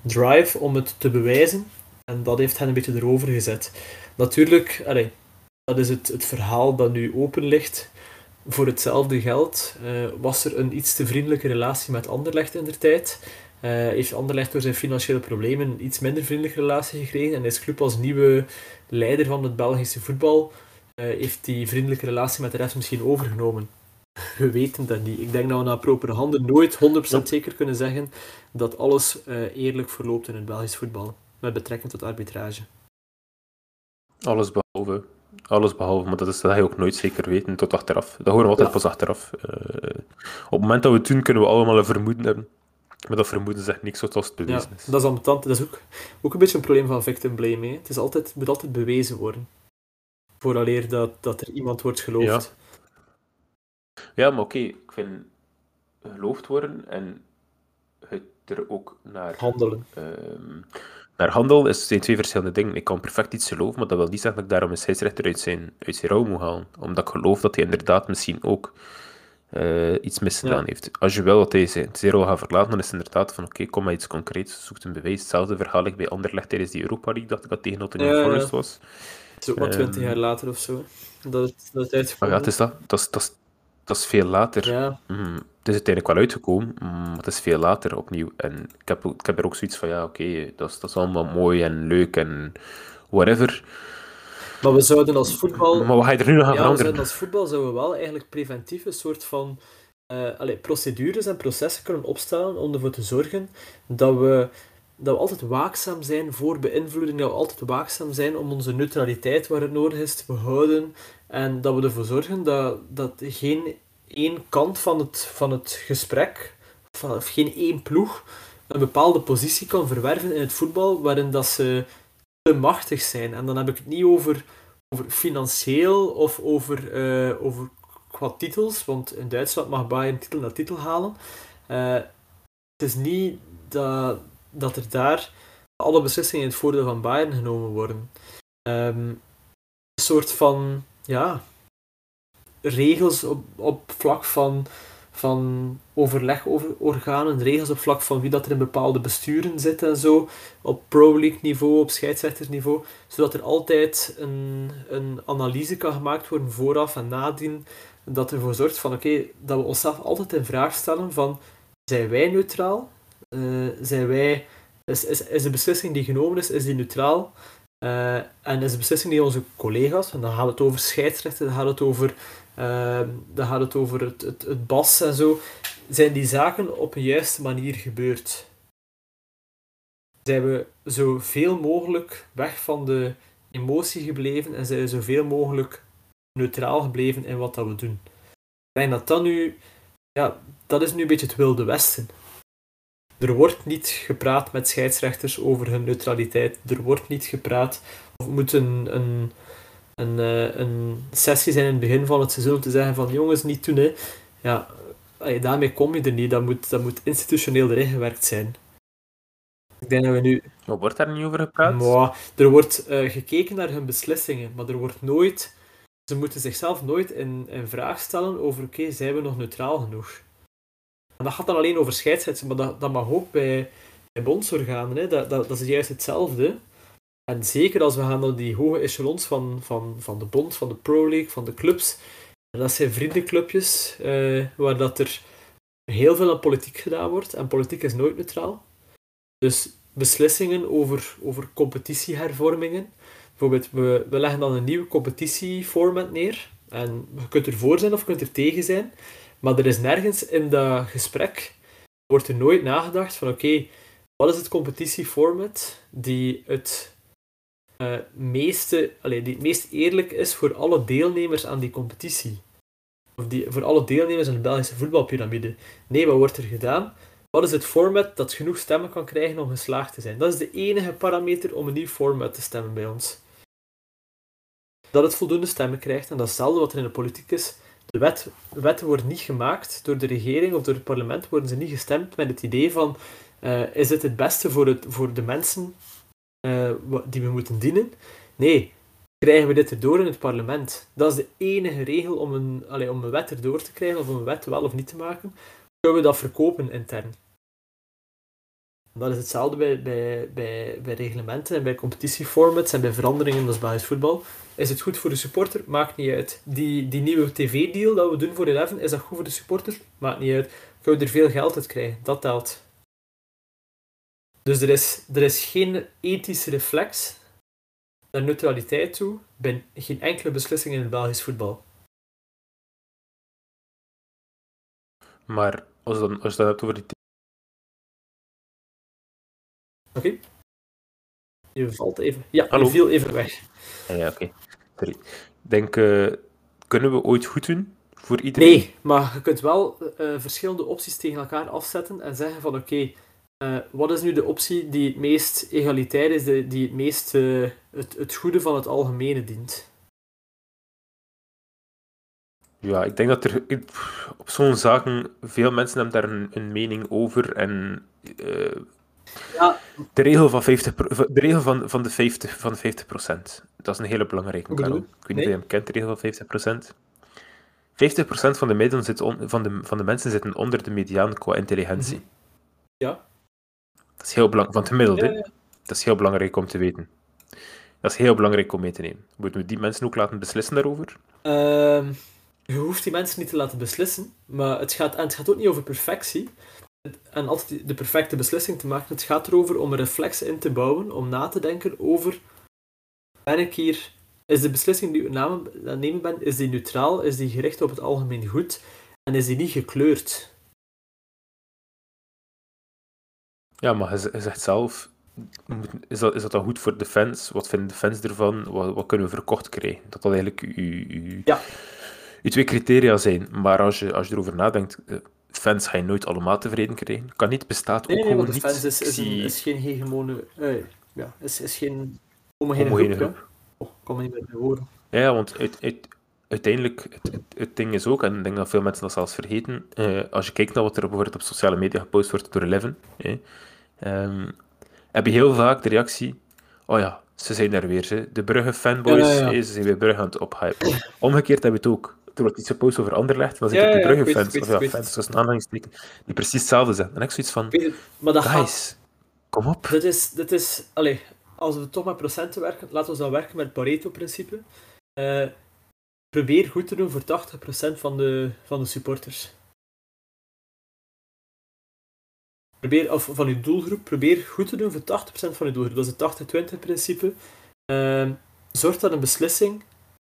drive om het te bewijzen. En dat heeft hen een beetje erover gezet. Natuurlijk, allee, dat is het, het verhaal dat nu open ligt. Voor hetzelfde geld uh, was er een iets te vriendelijke relatie met Anderlecht in de tijd. Uh, heeft Anderlecht door zijn financiële problemen een iets minder vriendelijke relatie gekregen. En is club als nieuwe leider van het Belgische voetbal uh, heeft die vriendelijke relatie met de rest misschien overgenomen. We weten dat niet. Ik denk dat we na propere handen nooit 100% zeker kunnen zeggen dat alles eerlijk verloopt in het Belgisch voetbal. Met betrekking tot arbitrage. Alles behalve. Alles behalve, maar dat, is, dat je ook nooit zeker weten tot achteraf. Dat horen we altijd pas achteraf. Op het moment dat we het doen, kunnen we allemaal een vermoeden hebben. Maar dat vermoeden zegt niks zoals het bewezen is. Dat is ambetant. Dat is ook, ook een beetje een probleem van victim blame. Hè. Het, is altijd, moet altijd bewezen worden. Vooraleer dat, dat er iemand wordt geloofd. Ja, ja maar oké. Ik vind geloofd worden en het er ook naar... Handelen. Ehm, naar handel is, zijn twee verschillende dingen. Ik kan perfect iets geloven, maar dat wil niet zeggen dat ik daarom een scheidsrechter uit zijn, uit zijn rouw moet halen. Omdat ik geloof dat hij inderdaad misschien ook uh, iets misgedaan heeft. Als je dat hij zijn zero gaat verlaten, dan is het inderdaad van oké, kom maar iets concreets, zoek een bewijs. Hetzelfde verhaal ik bij Anderlecht tijdens die Europa League, dat ik dat tegen Nottingham ja, Forest was. Het is ook maar twintig jaar later of zo. Dat is, dat is uitgevonden. ja, het is dat. Dat is, dat is, dat is veel later. Ja. Mm, het is uiteindelijk wel uitgekomen, maar het is veel later opnieuw. En ik heb, ik heb er ook zoiets van, ja, oké, dat, is, dat is allemaal mooi en leuk en whatever. Maar we zouden als voetbal... Maar wat ga je er nu nog aan ja, veranderen? als voetbal zouden we wel eigenlijk preventief een soort van uh, allez, procedures en processen kunnen opstellen om ervoor te zorgen dat we, dat we altijd waakzaam zijn voor beïnvloeding, dat we altijd waakzaam zijn om onze neutraliteit waar het nodig is te behouden en dat we ervoor zorgen dat, dat geen één kant van het, van het gesprek, of geen één ploeg, een bepaalde positie kan verwerven in het voetbal waarin dat ze te machtig zijn. En dan heb ik het niet over, over financieel of over, uh, over qua titels, want in Duitsland mag Bayern titel na titel halen. Uh, het is niet dat, dat er daar alle beslissingen in het voordeel van Bayern genomen worden. Um, een soort van, ja, regels op, op vlak van, van overlegorganen, regels op vlak van wie dat er in bepaalde besturen zit en zo, op Pro League niveau, op scheidsrechtersniveau, zodat er altijd een, een analyse kan gemaakt worden vooraf en nadien, dat ervoor zorgt van oké, dat we onszelf altijd in vraag stellen van zijn wij neutraal? Uh, zijn wij, is, is, is de beslissing die genomen is, is die neutraal? Uh, en is de beslissing die onze collega's, en dan gaat het over scheidsrechten, dan gaat het over Ehm, dan gaat het over het, het, het bas en zo. Zijn die zaken op een juiste manier gebeurd? Zijn we zoveel mogelijk weg van de emotie gebleven en zijn we zoveel mogelijk neutraal gebleven in wat dat we doen? Ik dat dat nu, ja, dat is nu een beetje het wilde westen. Er wordt niet gepraat met scheidsrechters over hun neutraliteit. Er wordt niet gepraat of moet een, een een, uh, een sessie zijn in het begin van het seizoen om te zeggen van jongens, niet doen. Hè. Ja, daarmee kom je er niet. Dat moet, dat moet institutioneel erin gewerkt zijn. Ik denk dat we nu... Wordt daar niet over gepraat? Maar, er wordt uh, gekeken naar hun beslissingen, maar er wordt nooit... Ze moeten zichzelf nooit in, in vraag stellen over, oké, zijn we nog neutraal genoeg? En dat gaat dan alleen over scheidsrechten, maar dat, dat mag ook bij, bij bondsorganen. Hè. Dat, dat, dat is juist hetzelfde. En zeker als we gaan naar die hoge echelons van, van, van de bond, van de Pro League, van de clubs. Dat zijn vriendenclubjes uh, waar dat er heel veel aan politiek gedaan wordt. En politiek is nooit neutraal. Dus beslissingen over, over competitiehervormingen. Bijvoorbeeld, we, we leggen dan een nieuwe competitieformat neer. En je kunt ervoor zijn of je kunt er tegen zijn. Maar er is nergens in dat gesprek, wordt er nooit nagedacht van oké, wat is het competitieformat die het uh, meeste, allee, die het meest eerlijk is voor alle deelnemers aan die competitie. Of die, voor alle deelnemers aan de Belgische voetbalpyramide. Nee, wat wordt er gedaan? Wat is het format dat genoeg stemmen kan krijgen om geslaagd te zijn? Dat is de enige parameter om een nieuw format te stemmen bij ons. Dat het voldoende stemmen krijgt, en dat is hetzelfde wat er in de politiek is. De wet, wetten worden niet gemaakt door de regering of door het parlement, worden ze niet gestemd met het idee van uh, is het het beste voor, het, voor de mensen uh, die we moeten dienen. Nee, krijgen we dit erdoor in het parlement. Dat is de enige regel om een, allez, om een wet erdoor te krijgen, of een wet wel of niet te maken. Kunnen we dat verkopen intern. Dat is hetzelfde bij, bij, bij, bij reglementen en bij competitieformats en bij veranderingen in het voetbal. Is het goed voor de supporter? Maakt niet uit. Die, die nieuwe tv-deal dat we doen voor Eleven, is dat goed voor de supporter? Maakt niet uit. Gaan we er veel geld uit krijgen? Dat telt. Dus er is, er is geen ethische reflex naar neutraliteit toe bij geen enkele beslissing in het Belgisch voetbal. Maar als, dan, als dat over die Oké. Je valt even. Ja, Hallo. je viel even weg. Ah, Ja, oké. Sorry. Denk, eh, kunnen we ooit goed doen voor iedereen? Nee, maar je kunt wel eh, verschillende opties tegen elkaar afzetten en zeggen van oké, eh, wat is nu de optie die het meest egalitair is, de- die het meest eh, het, het goede van het algemene dient? Ja, ik denk dat er op zo'n zaken veel mensen hebben daar een, een mening over en eh, Ja. de regel van 50 pro- de regel van, van de 50 van de 50 dat is een hele belangrijke Karel. Ik weet niet Nee. of je hem kent, de regel van 50% 50% van de, middelen zit on- van, de, van de mensen zitten onder de mediaan qua intelligentie. Ja. Dat is heel belangrijk, van de gemiddelde. Ja. Dat is heel belangrijk om te weten. Dat is heel belangrijk om mee te nemen. Moeten we die mensen ook laten beslissen daarover? Ehm, je hoeft die mensen niet te laten beslissen, maar het gaat, en het gaat ook niet over perfectie en altijd de perfecte beslissing te maken. Het gaat erover om een reflex in te bouwen, om na te denken over ben ik hier, is de beslissing die ik namen- aan het nemen ben, is die neutraal, is die gericht op het algemeen goed en is die niet gekleurd? Ja, maar je je zegt zelf, is dat, is dat dan goed voor de fans? Wat vinden de fans ervan? Wat, wat kunnen we verkocht krijgen? Dat dat eigenlijk uw, Ja. twee criteria zijn. Maar als je, als je erover nadenkt, eh, fans ga je nooit allemaal tevreden krijgen. Kan niet, bestaat ook Nee, nee, gewoon want de niet. fans is, is, een- zie is geen hegemone, eh, ja, is, is geen homogene, homogene groep. groep. Oh, ik kom me niet met de woorden. Ja, want uit, uit- uiteindelijk, het, het, het ding is ook, en ik denk dat veel mensen dat zelfs vergeten, eh, als je kijkt naar wat er bijvoorbeeld op sociale media gepost wordt door Eleven, eh, ehm, heb je heel vaak de reactie, oh ja, ze zijn er weer, ze. de Brugge fanboys, Ja, ja, ja. eh, ze zijn weer Brugge aan het ophypen. Omgekeerd heb je het ook. Er wordt iets gepost over Anderlecht, dan zie Ja, ik de ja, ja, ik Brugge weet fans, het, of ja, fans tussen aanhalingstekens, die precies hetzelfde zijn. En ik zoiets van, maar dat gaat, guys, kom op. Dit is, dit is allee, als we toch met procenten werken, laten we dan werken met het Pareto-principe. Eh, probeer goed te doen voor 80% van de, van de supporters. Probeer, of van je doelgroep, probeer goed te doen voor 80% van je doelgroep. Dat is het 80-20-principe. Ehm, zorg dat een beslissing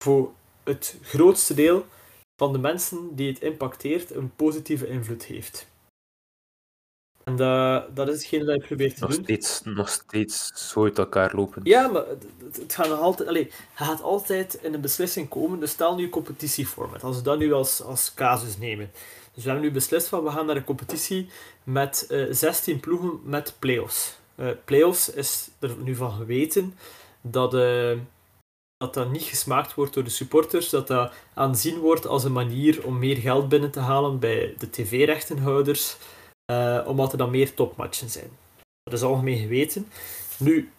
voor het grootste deel van de mensen die het impacteert een positieve invloed heeft. En dat, dat is hetgene dat je probeert te Nog doen. steeds, nog steeds zo uit elkaar lopen. Ja, maar het, gaat nog altijd, allee, je gaat altijd in een beslissing komen. Dus stel nu competitieformat. Als we dat nu als, als casus nemen. Dus we hebben nu beslist van we gaan naar een competitie met eh 16 ploegen met play-offs. Eh play-offs is er nu van geweten dat, eh, dat dat niet gesmaakt wordt door de supporters. Dat dat aanzien wordt als een manier om meer geld binnen te halen bij de tv-rechtenhouders. eh, omdat er dan meer topmatchen zijn. Dat is algemeen geweten. Nu,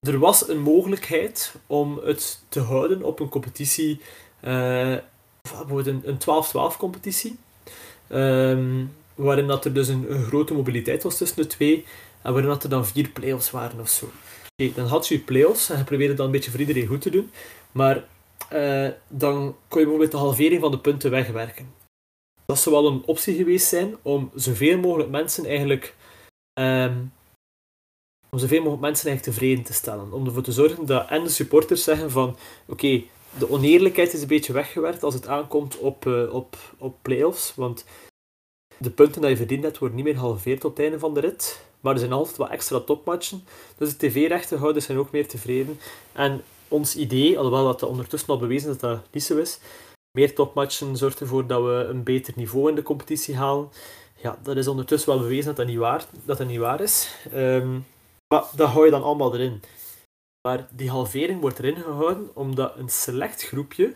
er was een mogelijkheid om het te houden op een competitie, eh, bijvoorbeeld een, een 12-12 competitie, ehm, waarin dat er dus een, een grote mobiliteit was tussen de twee, en waarin dat er dan vier play-offs waren of zo. Dan had je je play-offs en je probeerde dan een beetje voor iedereen goed te doen, maar eh, dan kon je bijvoorbeeld de halvering van de punten wegwerken. Dat zou wel een optie geweest zijn om zoveel mogelijk mensen eigenlijk ehm, om zoveel mogelijk mensen eigenlijk tevreden te stellen. Om ervoor te zorgen dat en de supporters zeggen van oké, de oneerlijkheid is een beetje weggewerkt als het aankomt op, eh, op, op play-offs. Want de punten die je verdiend hebt worden niet meer gehalveerd op het einde van de rit. Maar er zijn altijd wat extra topmatchen. Dus de tv-rechtenhouders zijn ook meer tevreden. En ons idee, alhoewel dat ondertussen al bewezen dat dat niet zo is, meer topmatchen zorgt ervoor dat we een beter niveau in de competitie halen. Ja, dat is ondertussen wel bewezen dat dat niet waar, dat dat niet waar is. Ehm, maar dat hou je dan allemaal erin. Maar die halvering wordt erin gehouden omdat een select groepje,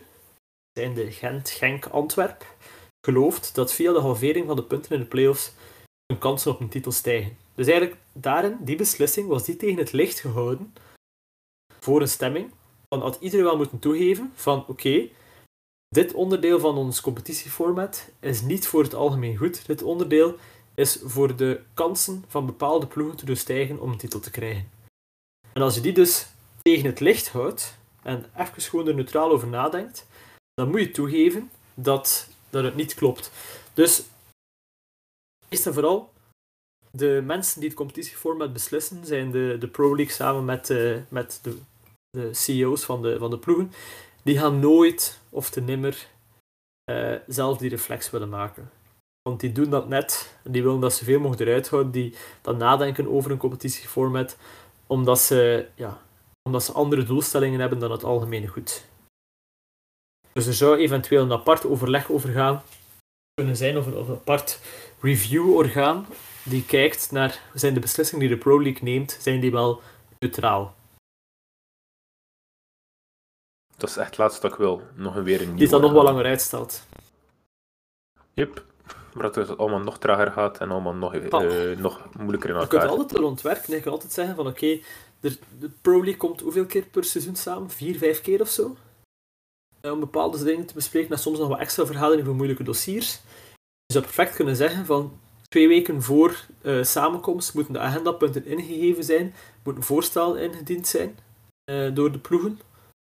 zijn de Gent, Genk, Antwerp, gelooft dat via de halvering van de punten in de playoffs hun kansen op een titel stijgen. Dus eigenlijk daarin, die beslissing, was die tegen het licht gehouden voor een stemming. Dan had iedereen wel moeten toegeven van oké, dit onderdeel van ons competitieformat is niet voor het algemeen goed. Dit onderdeel is voor de kansen van bepaalde ploegen te stijgen om een titel te krijgen. En als je die dus tegen het licht houdt en even gewoon er neutraal over nadenkt, dan moet je toegeven dat, dat het niet klopt. Dus, eerst en vooral, de mensen die het competitieformat beslissen, zijn de, de Pro League samen met, uh, met de, de CEO's van de, van de ploegen. Die gaan nooit of te nimmer uh, zelf die reflex willen maken. Want die doen dat net, die willen dat ze veel mogelijk eruit houden, die dan nadenken over een competitieformat, omdat ze, ja, omdat ze andere doelstellingen hebben dan het algemene goed. Dus er zou eventueel een apart overleg over gaan kunnen zijn, of een, of een apart review-orgaan die kijkt naar, zijn de beslissingen die de Pro League neemt, zijn die wel neutraal? Dat is echt het laatste dat ik wil. Nog een weer een Die dat nog wel langer uitstelt. Yep. Maar dat het allemaal nog trager gaat en allemaal nog, uh, nog moeilijker in elkaar. Je kunt altijd er ontwerken. Je kunt altijd zeggen van oké, de, de Pro League komt hoeveel keer per seizoen samen? Vier, vijf keer of zo? Eh, om bepaalde dingen te bespreken en soms nog wat extra vergaderingen voor moeilijke dossiers. Je zou perfect kunnen zeggen van twee weken voor uh, samenkomst moeten de agendapunten ingegeven zijn, moeten voorstellen ingediend zijn uh, door de ploegen,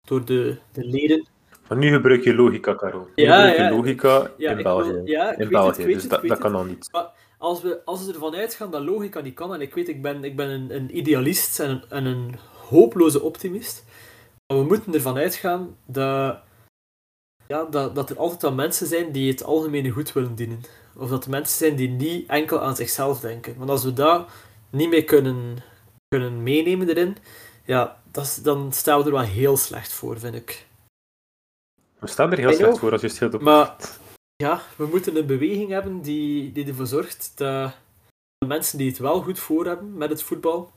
door de, de leden. Maar nu gebruik je logica, Caro. Nu ja, gebruik je logica in België. ja, in België, het, dus het, dat, dat kan dan niet. Maar als we, als we ervan uitgaan dat logica niet kan, en ik weet, ik ben, ik ben een, een idealist en een, en een hopeloze optimist, maar we moeten ervan uitgaan dat, ja, dat, dat er altijd wel mensen zijn die het algemene goed willen dienen. Of dat er mensen zijn die niet enkel aan zichzelf denken. Want als we dat niet meer kunnen, kunnen meenemen erin, ja, dat dan staan we er wel heel slecht voor, vind ik. We staan er heel slecht voor als je het heel op Maar ja, we moeten een beweging hebben die, die ervoor zorgt dat de mensen die het wel goed voor hebben met het voetbal,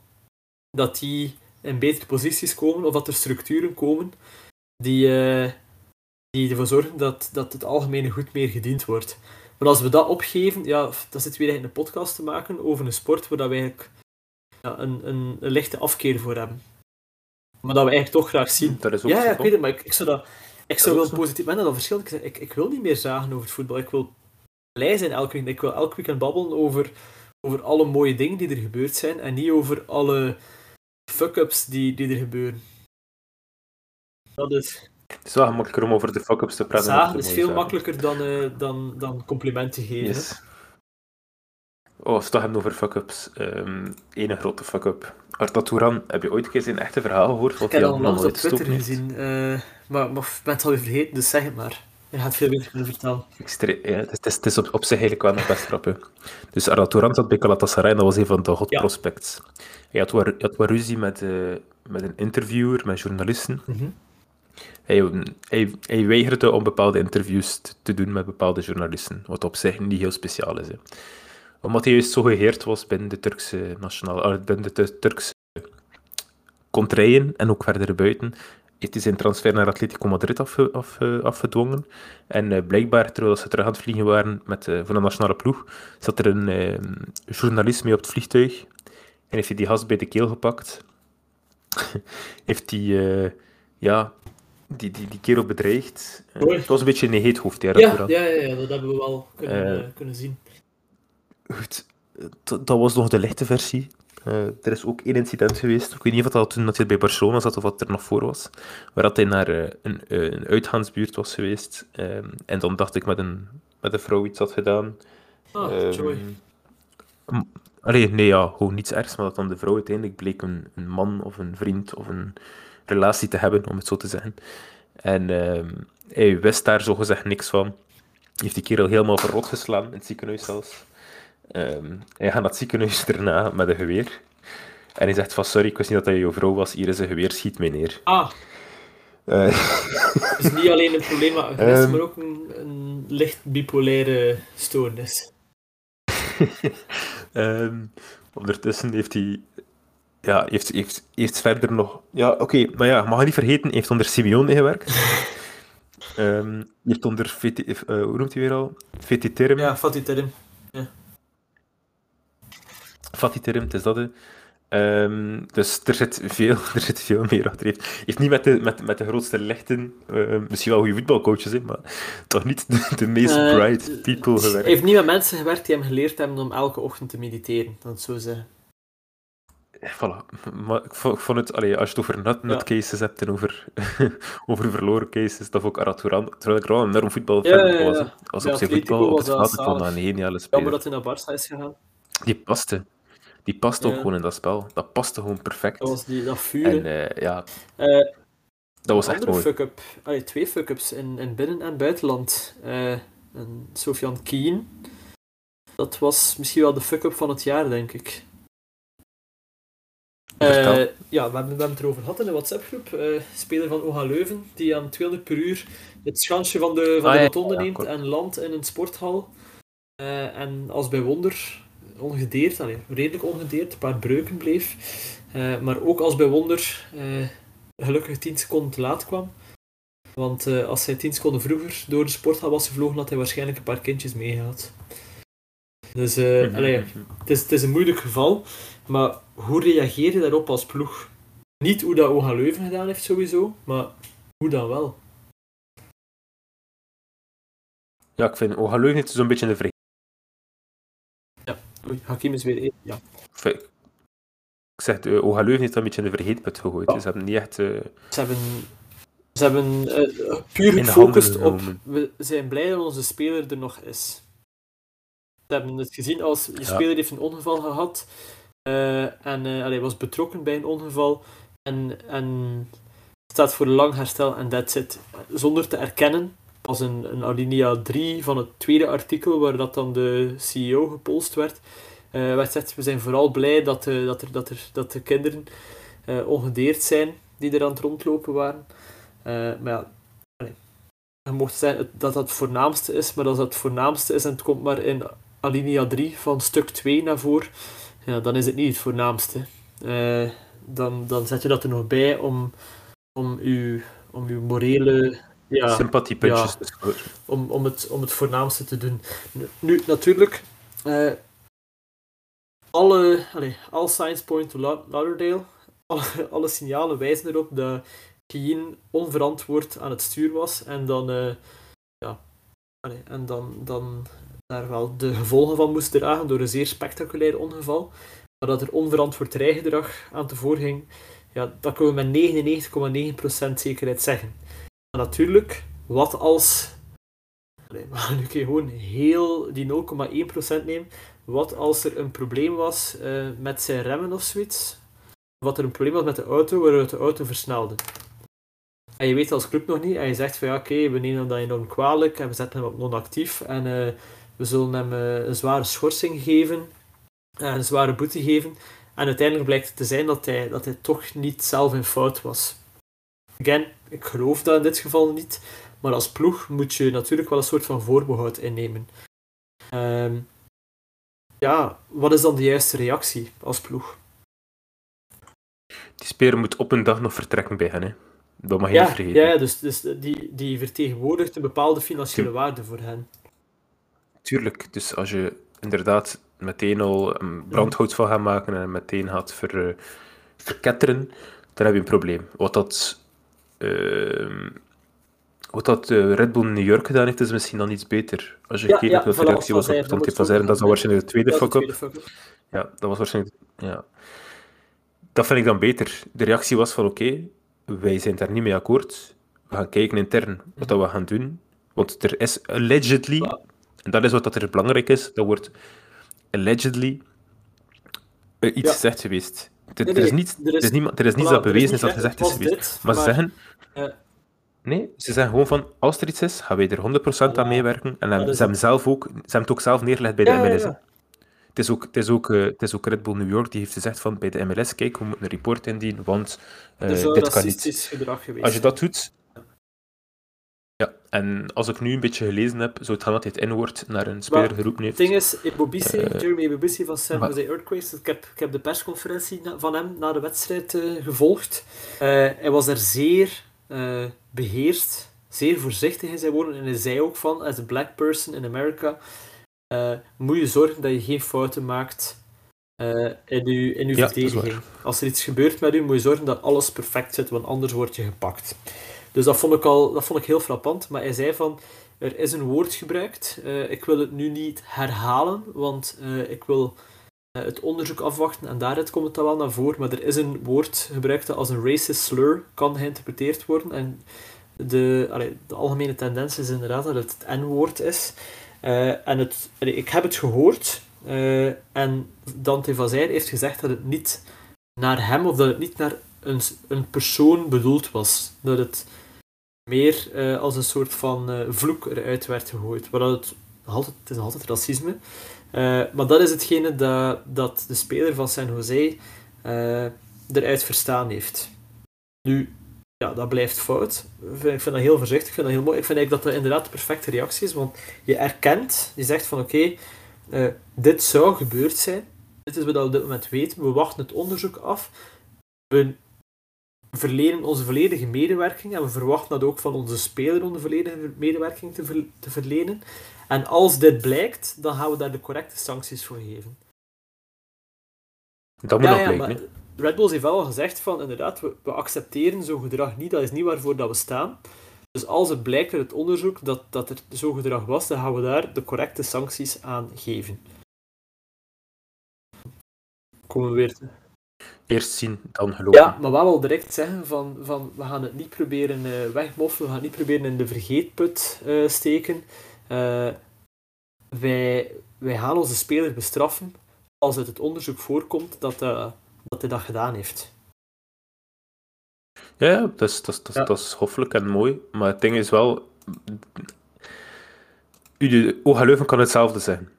dat die in betere posities komen, of dat er structuren komen die, uh, die ervoor zorgen dat, dat het algemene goed meer gediend wordt. Maar als we dat opgeven, ja, dan zitten we weer in een podcast te maken over een sport waar we eigenlijk ja, een, een, een, lichte afkeer voor hebben. Maar dat we eigenlijk toch graag zien. Dat is ook ja, ja, ik weet het, maar ik, ik zou dat... Ik zou wel positief... Ben dat verschil? Ik, ik, ik wil niet meer zagen over het voetbal. Ik wil blij zijn elke weekend. Ik wil elke weekend babbelen over, over alle mooie dingen die er gebeurd zijn en niet over alle fuck-ups die, die er gebeuren. Dat is... Het is wel gemakkelijker om over de fuck-ups te praten. Zagen is veel makkelijker dan, uh, dan, dan complimenten geven. Yes. Oh, als we het hebben over fuck-ups. Um, Ene grote fuck-up. Arta Touran, heb je ooit een keer zijn echte verhaal gehoord? Wat ik heb al nog op Twitter gezien. Uh, maar, maar ik ben het alweer vergeten, dus zeg het maar. Je gaat veel beter kunnen vertellen. ja, het is, het is op, op zich eigenlijk wel nog best grappig. Dus Arda Touran zat bij Galatasaray en dat was een van de hot ja. prospects. Hij had, wat, had wat ruzie met, uh, met een interviewer, met journalisten. Mm -hmm. Hij, hij, hij, weigerde om bepaalde interviews te, te, doen met bepaalde journalisten, wat op zich niet heel speciaal is. Hè. Omdat hij juist zo geheerd was binnen de Turkse nationale, binnen de Turkse contraien en ook verder buiten, heeft hij zijn transfer naar Atletico Madrid afge, af, afgedwongen. En uh, blijkbaar, terwijl ze terug aan het vliegen waren met, uh, voor de nationale ploeg, zat er een uh, journalist mee op het vliegtuig. En heeft hij die gast bij de keel gepakt. heeft hij ja, die, die, die kerel bedreigd. het was een beetje een heet hoofd, ja, ja, ja, ja, dat hebben we wel kunnen, kunnen zien. Goed, dat was nog de lichte versie. Uh, er is ook één incident geweest, ik weet niet of dat toen dat hij bij Barcelona zat of wat er nog voor was, waar dat hij naar uh, een, uh, een uitgaansbuurt was geweest. Ehm, en dan dacht ik met een, met een vrouw iets had gedaan. Ah, um, joy. Allee, nee, ja, gewoon niets ergs, maar dat dan de vrouw uiteindelijk bleek een, een man of een vriend of een relatie te hebben, om het zo te zeggen. En ehm, hij wist daar zogezegd niks van. Heeft die kerel helemaal verrot geslaan, in het ziekenhuis zelfs. Um, hij gaat naar het ziekenhuis daarna met een geweer. En hij zegt van, sorry, ik wist niet dat hij jouw vrouw was. Hier is een geweer, schiet mij neer. Ah. Uh. Het is niet alleen een probleem met agressie, um, maar ook een, een licht bipolaire stoornis. um, ondertussen heeft hij... Ja, heeft, heeft, heeft verder nog... Ja, oké, okay, maar ja, mag je niet vergeten, heeft onder Simeone gewerkt. um, heeft onder... VT, uh, eh, hoe noemt hij weer al? VT Term. Ja, Fatih Terim, het is dat. Ehm, dus er zit, veel, er zit veel meer achter. Heeft, heeft niet met de, met, met de grootste lichten, uh, misschien wel goede voetbalcoaches, hè, maar toch niet de, de meest uh, bright people gewerkt. Hij heeft niet met mensen gewerkt die hem geleerd hebben om elke ochtend te mediteren, dat zo zeggen. Voilà. Maar ik vond het, allee, als je het over nut, nut cases hebt en over, over verloren cases, dat vond ik Araturan, terwijl ik wel een enorm voetbal ja, ja, ja. was. Als op zijn voetbal, op het veld, ik vond dat een geniale speler. Jammer dat hij naar Barça is gegaan. Die paste. Die paste ook gewoon in dat spel. Dat paste gewoon perfect. Dat was die, dat vuur. En uh, ja, uh, dat was echt mooi. Allee, twee fuck-ups in, in binnen- en buitenland. Uh, en Sofian Kien. Dat was misschien wel de fuck-up van het jaar, denk ik. Uh, ja, we hebben, we hebben het erover gehad in de WhatsApp-groep. Uh, speler van OHA Leuven, die aan 200 per uur het schansje van de, van Ah, de rotonde ja, neemt en landt in een sporthal. Uh, en als bij wonder, ongedeerd, allee, redelijk ongedeerd, een paar breuken bleef. Uh, maar ook als bij wonder, uh, gelukkig 10 seconden te laat kwam. Want uh, als hij 10 seconden vroeger door de sporthal was gevlogen, had hij waarschijnlijk een paar kindjes meegehaald. Dus uh, allee, het, is, het is een moeilijk geval. Maar hoe reageer je daarop als ploeg? Niet hoe dat OHA Leuven gedaan heeft sowieso, maar hoe dan wel? Ja, ik vind OHA Leuven zo'n beetje. Ja, Oei, Hakim is weer één. Ja. Ik zeg, uh, OHA Leuven heeft dat een beetje in de vergeetput gegooid. Ja. Dus ze hebben niet echt... Uh... Ze hebben, ze hebben uh, puur gefocust op... We zijn blij dat onze speler er nog is. Ze hebben het gezien als je ja. speler heeft een ongeval gehad en allee, was betrokken bij een ongeval en, en staat voor lang herstel en that's it. Zonder te erkennen, pas een, een alinea 3 van het tweede artikel, waar dat dan de CEO gepolst werd, uh, werd gezegd, we zijn vooral blij dat, uh, dat, er, dat, er, dat de kinderen uh, ongedeerd zijn die er aan het rondlopen waren. maar ja, je mocht zeggen dat dat het voornaamste is, maar als dat het voornaamste is en het komt maar in alinea 3 van stuk 2 naar voren, ja, dan is het niet het voornaamste. Dan, dan zet je dat er nog bij om, om, uw, om uw morele... Ja, Sympathiepuntjes ja, om, om, het, om het voornaamste te doen. Nu, natuurlijk... Uh, alle, allez, all signs point to Lauderdale. Alle, alle signalen wijzen erop dat Kien onverantwoord aan het stuur was. En dan... Uh, ja, allez, en dan... dan daar wel de gevolgen van moest dragen door een zeer spectaculair ongeval. Maar dat er onverantwoord rijgedrag aan tevoren ging, ja, dat kunnen we met 99,9% zekerheid zeggen. Natuurlijk, wat als... Nee, maar nu kun je gewoon heel die 0,1% nemen. Wat als er een probleem was uh, met zijn remmen of zoiets? Wat er een probleem was met de auto, waaruit de auto versnelde. En je weet als club nog niet, en je zegt van ja, oké, we nemen dat enorm kwalijk en we zetten hem op non-actief en uh, we zullen hem uh, een zware schorsing geven, uh, een zware boete geven. En uiteindelijk blijkt het te zijn dat hij, dat hij toch niet zelf in fout was. Again, ik geloof dat in dit geval niet, maar als ploeg moet je natuurlijk wel een soort van voorbehoud innemen. Um, ja, wat is dan de juiste reactie als ploeg? Die speler moet op een dag nog vertrekken bij hen, hè? Dat mag je ja, niet vergeten. Ja, dus, dus die, die vertegenwoordigt een bepaalde financiële waarde voor hen. Tuurlijk, dus als je inderdaad meteen al een brandhout van gaat maken en meteen gaat ver, uh, verketteren, dan heb je een probleem. Wat dat, wat dat uh, Red Bull New York gedaan heeft, is misschien dan iets beter. Als je ja, kijkt ja, wat de reactie was op Tonti Fazer, dat is dan waarschijnlijk de tweede fuck-up. Fuck ja, dat was waarschijnlijk... Ja. Dat vind ik dan beter. De reactie was van oké, okay, wij zijn daar niet mee akkoord. We gaan kijken intern wat dat we gaan doen. Want er is allegedly... En dat is wat dat er belangrijk is. Dat wordt allegedly uh, iets ja. gezegd geweest. Er, nee, nee, er is, niet, er is, er is, niemand, er is niets dat bewezen is dat gezegd is geweest. Dit, maar, maar, ze zeggen... Nee, ze zeggen gewoon van, als er iets is, gaan wij er 100% ja, aan meewerken. En ze, hebben zelf ook, ze hebben het ook zelf neergelegd bij de ja, MLS. Het is, ook, het, is ook, uh, het is ook Red Bull New York die heeft gezegd van bij de MLS, kijk, we moeten een report indienen, want uh, dit kan niet. Als je dat doet, ja, en als ik nu een beetje gelezen heb, zou het gaan dat hij het inwoord naar een speler geroepen heeft. Het ding is, uh, Jeremy van San Jose Earthquakes, ik heb, ik heb de persconferentie van hem na de wedstrijd uh, gevolgd. Uh, hij was er zeer uh, beheerst, zeer voorzichtig in zijn woorden. En hij zei ook van, as a black person in America, moet je zorgen dat je geen fouten maakt uh, in uw, in uw verdediging. Als er iets gebeurt met u, moet je zorgen dat alles perfect zit, want anders word je gepakt. Dus dat vond ik, al, dat vond ik heel frappant. Maar hij zei van, er is een woord gebruikt. Ik wil het nu niet herhalen, want ik wil het onderzoek afwachten en daaruit komt het dan wel naar voren. Maar er is een woord gebruikt dat als een racist slur kan geïnterpreteerd worden. En de, allee, de algemene tendens is inderdaad dat het het N-woord is. Uh, en het, ik heb het gehoord uh, en Dante Vazaire heeft gezegd dat het niet naar hem of dat het niet naar een, een persoon bedoeld was. Dat het meer als een soort van vloek eruit werd gegooid. Maar het, altijd, het is altijd racisme. Maar dat is hetgene dat, dat de speler van San Jose eruit verstaan heeft. Nu, ja, dat blijft fout. Ik vind, dat heel voorzichtig, ik vind dat heel mooi. Ik vind eigenlijk dat dat inderdaad de perfecte reactie is, want je erkent, je zegt van oké, eh, dit zou gebeurd zijn, dit is wat we op dit moment weten, we wachten het onderzoek af, we verlenen onze volledige medewerking en we verwachten dat ook van onze speler om de volledige medewerking te verlenen. En als dit blijkt, dan gaan we daar de correcte sancties voor geven. Dat moet ja, nog ja, Red Bulls heeft wel al gezegd van, inderdaad, we, we accepteren zo'n gedrag niet, dat is niet waarvoor dat we staan. Dus als het blijkt uit het onderzoek dat, dat er zo'n gedrag was, dan gaan we daar de correcte sancties aan geven. Komen we weer Eerst zien, dan geloven. Ja, maar wel al direct zeggen van, van we gaan het niet proberen uh, wegmoffelen, we gaan het niet proberen in de vergeetput uh, steken. Uh, wij, wij gaan onze speler bestraffen als uit het onderzoek voorkomt dat, dat hij dat gedaan heeft. Ja, dat is, dat, is, dat, is, dat is hoffelijk en mooi. Maar het ding is wel... Oga Leuven kan hetzelfde zeggen.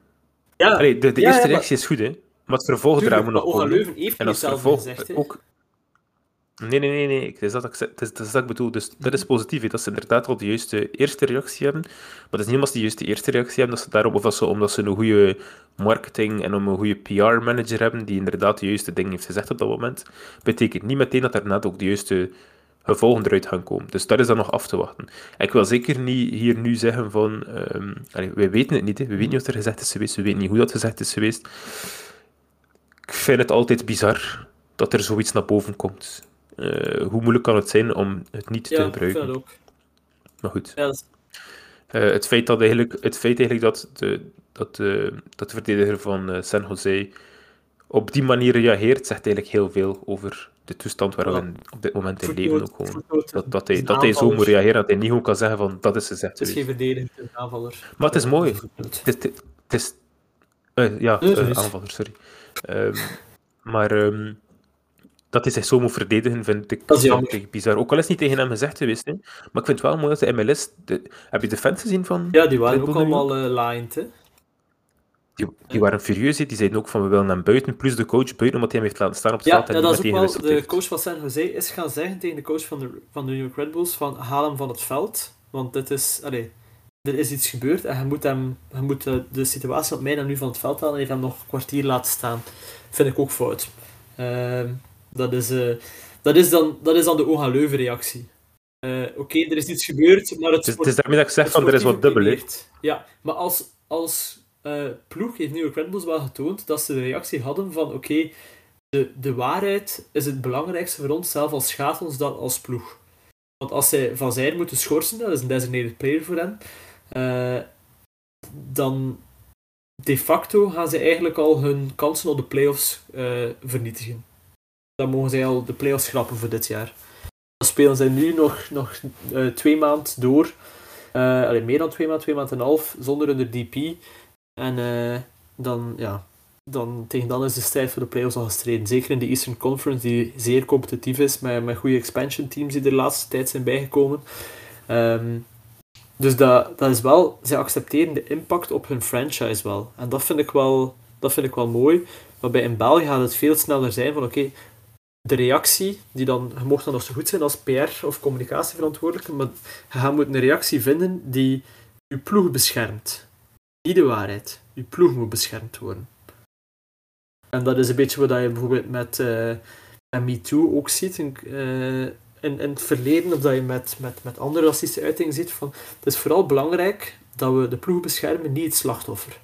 Ja. Allee, de, de eerste reactie is goed, hè. Maar het vervolg moet nog komen. Leuven heeft en als vervolg gezegd, ook, Nee, nee, nee, nee. Het is dat, ik, is, dat ik bedoel. Dus dat is positief, dat ze inderdaad al de juiste eerste reactie hebben. Maar het is niet omdat ze de juiste eerste reactie hebben, dat ze daarop, of dat ze, omdat ze een goede marketing en een goede PR-manager hebben, die inderdaad de juiste dingen heeft gezegd op dat moment, betekent niet meteen dat daarna ook de juiste gevolgen eruit gaan komen. Dus dat is dan nog af te wachten. ik wil zeker niet hier nu zeggen van... Um, wij weten het niet, hè. we weten niet wat er gezegd is geweest, we weten niet hoe dat gezegd is geweest. Ik vind het altijd bizar dat er zoiets naar boven komt. Uh, hoe moeilijk kan het zijn om het niet te gebruiken? Ja, ook. Maar goed. Ja, dat uh, het, feit dat eigenlijk, het feit eigenlijk dat de, dat de, dat de verdediger van San Jose op die manier reageert, zegt eigenlijk heel veel over de toestand waar we op dit moment in leven. Ook gewoon. Dat, dat, hij, dat hij zo moet reageren, dat hij niet gewoon kan zeggen van dat is gezegd. Het is geen verdediging, het is een aanvaller. Maar het is mooi. Het is, het is, ja, aanvaller, sorry. Um, maar um, dat hij zich zo moet verdedigen, vind ik, dat is bizar. Ook al is het niet tegen hem gezegd geweest, hè. maar ik vind het wel mooi dat de MLS... De, heb je de fans gezien van... Ja, die waren ook allemaal uh, lined, hè. Die, die waren furieus, die zeiden ook van we willen hem buiten, plus de coach buiten, omdat hij hem heeft laten staan op het ja, veld. Ja, dat is ook wel... De coach van San Jose is gaan zeggen tegen de coach van de, van de New York Red Bulls van haal hem van het veld, want dit is... Allee, er is iets gebeurd en je moet, hem, je moet de, de situatie op mij dan nu van het veld halen en heeft hem nog een kwartier laten staan. Vind ik ook fout. Uh, dat is, uh, dat is, dan, dat is dan de Oga Leuven reactie. Uh, Oké, okay, er is iets gebeurd, maar het, het, het is daarmee dat ik zeg van er is wat dubbel. Ja, maar als, als uh, ploeg heeft New York Red Bulls wel getoond dat ze de reactie hadden van oké, okay, de, de waarheid is het belangrijkste voor ons, zelf als schatels dan als ploeg. Want als zij van zijn moeten schorsen, dat is een designated player voor hen, uh, dan de facto gaan ze eigenlijk al hun kansen op de playoffs vernietigen dan mogen zij al de play-offs schrappen voor dit jaar. Dan spelen zij nu nog, nog uh, twee maanden door. Uh, allee, meer dan twee maanden, twee maanden en een half, zonder hun DP. En uh, dan, ja, dan, tegen dan is de strijd voor de play-offs al gestreden. Zeker in de Eastern Conference, die zeer competitief is, met, met goede expansion teams die er de laatste tijd zijn bijgekomen. Um, dus dat, dat is wel, zij accepteren de impact op hun franchise wel. En dat vind ik wel, dat vind ik wel mooi. Waarbij in België gaat het veel sneller zijn van oké, de reactie, die dan, je mocht dan nog zo goed zijn als PR of communicatieverantwoordelijke, maar je gaat moeten een reactie vinden die je ploeg beschermt. Niet de waarheid. Je ploeg moet beschermd worden. En dat is een beetje wat je bijvoorbeeld met, uh, met MeToo ook ziet. In, uh, in, in, het verleden, of dat je met, met, met andere racistische uitingen ziet. Van, het is vooral belangrijk dat we de ploeg beschermen, niet het slachtoffer.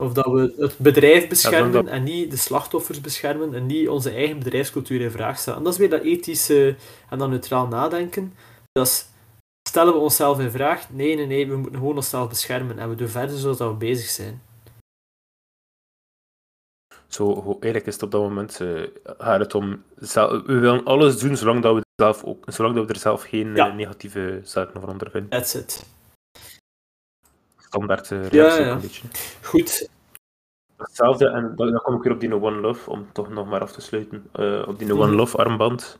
Of dat we het bedrijf beschermen en niet de slachtoffers beschermen en niet onze eigen bedrijfscultuur in vraag stellen. En dat is weer dat ethische en dat neutraal nadenken. Dat is, stellen we onszelf in vraag? Nee, nee, nee, we moeten gewoon onszelf beschermen en we doen verder zoals we bezig zijn. Zo, eigenlijk is het op dat moment uh, gaat het om... We willen alles doen zolang, dat we, zelf ook, zolang dat we er zelf geen ja. uh, negatieve zaken van ondervinden. That's it. Standaard reactie ja, ja. een beetje. Goed. Hetzelfde, en dan kom ik weer op die One Love, om toch nog maar af te sluiten. op die One mhm. Love armband.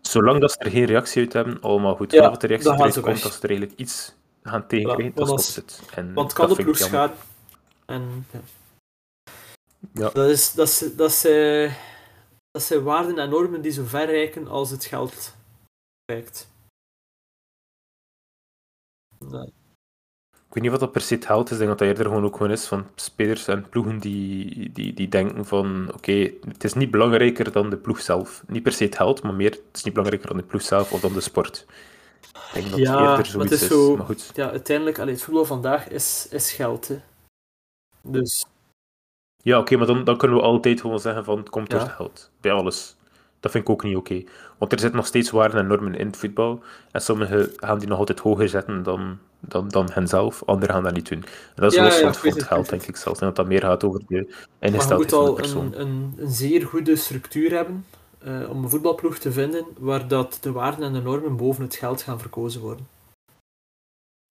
Zolang dat ze er geen reactie uit hebben, allemaal goed. Vanaf de reactie eruit komt, als ze er eigenlijk iets gaan tegenkrijgen, ja, dan stopt het. En want kan de ploeg gaan. En, ja. Ja. Dat, is, dat, is, dat, zijn, dat zijn waarden en normen die zo ver reiken als het geld reikt. Ik weet niet wat dat per se het geld is. Ik denk dat dat eerder gewoon ook gewoon is van spelers en ploegen die, die, die denken van oké, het is niet belangrijker dan de ploeg zelf. Niet per se het geld, maar meer het is niet belangrijker dan de ploeg zelf of dan de sport. Ik denk dat ja, het eerder zoiets het is. Zo, maar goed. Ja, uiteindelijk, allee, het voetbal vandaag is, is geld. Hè. Dus ja, oké, maar dan, dan kunnen we altijd gewoon zeggen van het komt door het geld. Bij alles. Dat vind ik ook niet oké. Want er zitten nog steeds waarden en normen in het voetbal. En sommigen gaan die nog altijd hoger zetten dan, dan, dan henzelf. Anderen gaan dat niet doen. En dat is los van het, geld, denk ik zelfs. En dat dat meer gaat over de ingesteldheid van de persoon. Een, een, een zeer goede structuur hebben uh, om een voetbalploeg te vinden waar dat de waarden en de normen boven het geld gaan verkozen worden.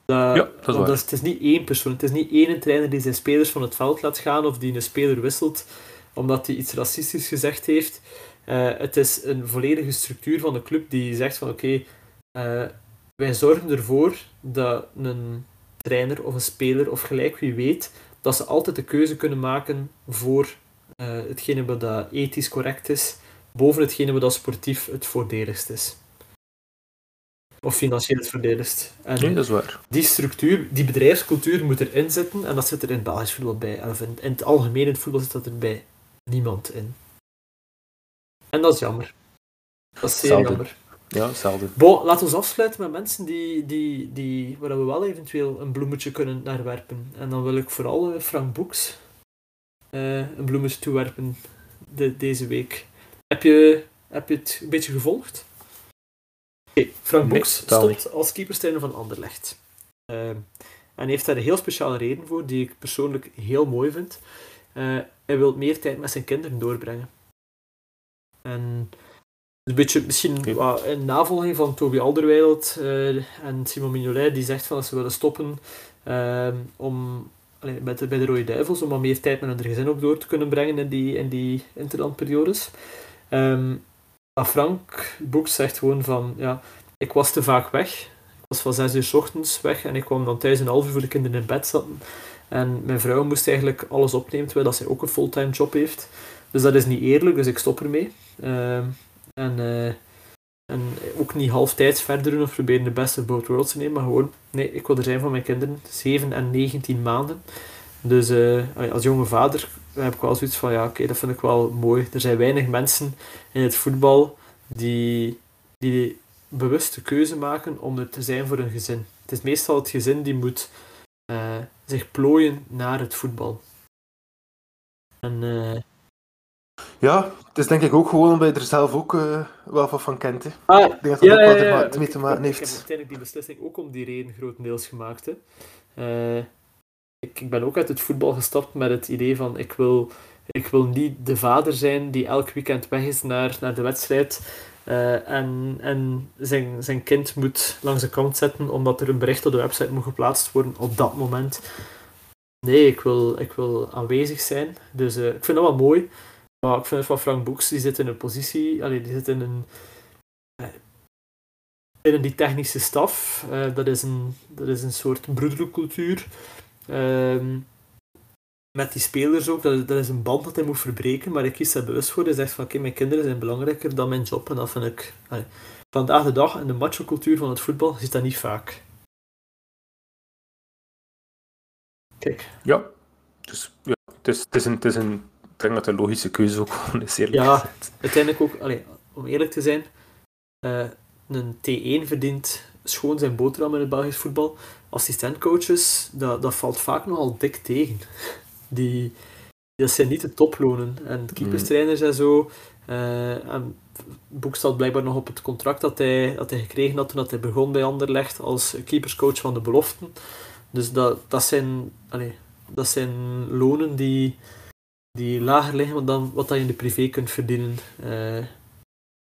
Dat, ja, dat is, het is niet één persoon. Het is niet één trainer die zijn spelers van het veld laat gaan of die een speler wisselt omdat hij iets racistisch gezegd heeft. Uh, het is een volledige structuur van de club die zegt van oké, okay, uh, wij zorgen ervoor dat een trainer of een speler of gelijk wie weet dat ze altijd de keuze kunnen maken voor uh, hetgene wat dat ethisch correct is, boven hetgene wat dat sportief het voordeligst is of financieel het verdedigst. En nee, dat is waar. Die structuur, die bedrijfscultuur moet erin zitten en dat zit er in het Belgisch voetbal bij. Of in, in het algemeen in het voetbal zit dat er bij niemand in. En dat is jammer. Dat is zeer jammer. Ja, hetzelfde. Bon, laten we afsluiten met mensen die, die, die, waar we wel eventueel een bloemetje kunnen naar werpen. En dan wil ik vooral uh, Frank Boeks uh, een bloemetje toewerpen de, deze week. Heb je, heb je het een beetje gevolgd? Frank Boeks stopt als keeperstrainer van Anderlecht. Uh, en heeft daar een heel speciale reden voor, die ik persoonlijk heel mooi vind. Uh, hij wil meer tijd met zijn kinderen doorbrengen. En een beetje misschien okay. in navolging van Toby Alderweireld uh, en Simon Mignolet, die zegt van dat ze willen stoppen ehm, om, allee, met de, bij de Rode Duivels, om wat meer tijd met hun gezin ook door te kunnen brengen in die, in die interlandperiodes. Um, maar Frank Boek zegt gewoon van, ja, ik was te vaak weg. Ik was van 6 uur s ochtends weg en ik kwam dan thuis een half uur voor de kinderen in bed zaten. En mijn vrouw moest eigenlijk alles opnemen, terwijl dat zij ook een fulltime job heeft. Dus dat is niet eerlijk, dus ik stop ermee. Uh, en, uh, en ook niet halftijds verder doen of proberen de beste both worlds te nemen, maar gewoon, nee, ik wil er zijn voor mijn kinderen. 7 en 19 maanden. Dus uh, als jonge vader heb ik wel zoiets van, ja, oké, dat vind ik wel mooi. Er zijn weinig mensen in het voetbal die, die bewuste keuze maken om er te zijn voor een gezin. Het is meestal het gezin die moet uh, zich plooien naar het voetbal. En. Ja, het is denk ik ook gewoon omdat je er zelf ook uh, wel van, van kent. Hè. Ah, ik denk dat dat ja, ook ja, wat mee te maken heeft. Ik heb uiteindelijk die beslissing ook om die reden grotendeels gemaakt. Hè. ik, ik ben ook uit het voetbal gestapt met het idee van ik wil, ik wil niet de vader zijn die elk weekend weg is naar, naar de wedstrijd uh, en en zijn, zijn kind moet langs de kant zetten omdat er een bericht op de website moet geplaatst worden op dat moment. Nee, ik wil, ik wil aanwezig zijn. Dus ik vind dat wel mooi. Maar ik vind het van Frank Boeks, die zit in een positie, allee, die zit in een. Uh, binnen die technische staf. dat, is een, dat is een soort broedercultuur. Ehm, met die spelers ook, dat, dat is een band dat hij moet verbreken, maar ik kies daar bewust voor. Hij zegt van, oké, mijn kinderen zijn belangrijker dan mijn job. En dat vind ik... vandaag de dag, in de macho-cultuur van het voetbal, zit dat niet vaak. Kijk. Ja. Dus, ja, het is, het is, een, het is een... Ik denk dat een logische keuze ook gewoon is, eerlijk Ja, uiteindelijk ook, allee, om eerlijk te zijn, uh, een T1 verdient schoon zijn boterham in het Belgisch voetbal. Assistentcoaches, dat, dat valt vaak nogal dik tegen. die, dat zijn niet de toplonen. En keeperstrainers en zo. Uh, en Boek staat blijkbaar nog op het contract dat hij, dat hij gekregen had toen dat hij begon bij Anderlecht als keeperscoach van de beloften. Dus dat, dat, zijn, allez, dat zijn lonen die, die lager liggen dan wat je in de privé kunt verdienen. Uh,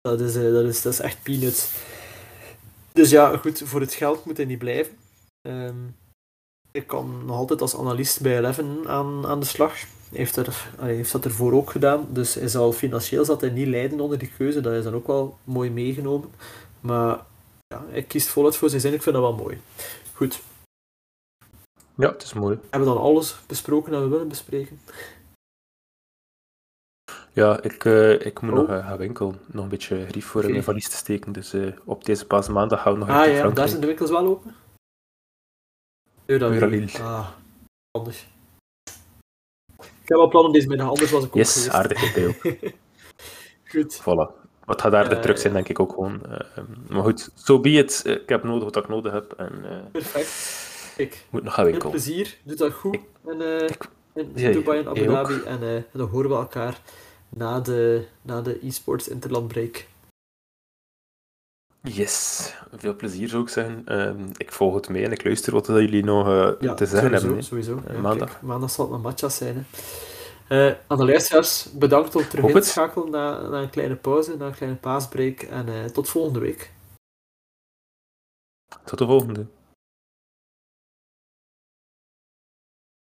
dat, is, uh, dat, is, dat is echt peanuts. Dus ja, goed, voor het geld moet hij niet blijven. Um, ik kan nog altijd als analist bij Eleven aan, aan de slag. Hij heeft, er, hij heeft dat ervoor ook gedaan. Dus hij zal financieel zat hij niet lijden onder die keuze. Dat is dan ook wel mooi meegenomen. Maar ja, hij kiest voluit voor zijn zin. Ik vind dat wel mooi. Goed. Ja, het is mooi. Hebben we dan alles besproken dat we willen bespreken? Ja, ik, uh, ik moet oh. nog uh, gaan winkel. Nog een beetje grief voor in mijn valies te steken. Dus uh, op deze paasmaandag gaan we nog Ah ja, daar zijn de winkels wel open? Euralil. Ah, anders. Ik heb wel plannen deze middag, anders was ik ook Yes, aardig beeld. goed. Voilà. Wat gaat daar de truck zijn, denk ik ook gewoon. Uh, maar goed, zo so be it. Ik heb nodig wat ik nodig heb. En, Perfect. Ik. Moet nog gaan winkelen. plezier, doe dat goed. Ik, en, ik, in ja, Dubai en Abu Dhabi. En, en, dan horen we elkaar na de, na de e-sports interlandbreak. Yes, veel plezier zou ik zeggen. Uh, ik volg het mee en ik luister wat jullie nog uh, ja, te zeggen sowieso, hebben. sowieso. Uh, maandag. Kijk, maandag zal het een matchas zijn. Hè. Uh, aan de luisteraars, bedankt om terug in te schakelen na, na een kleine pauze, na een kleine paasbreak. En tot volgende week. Tot de volgende.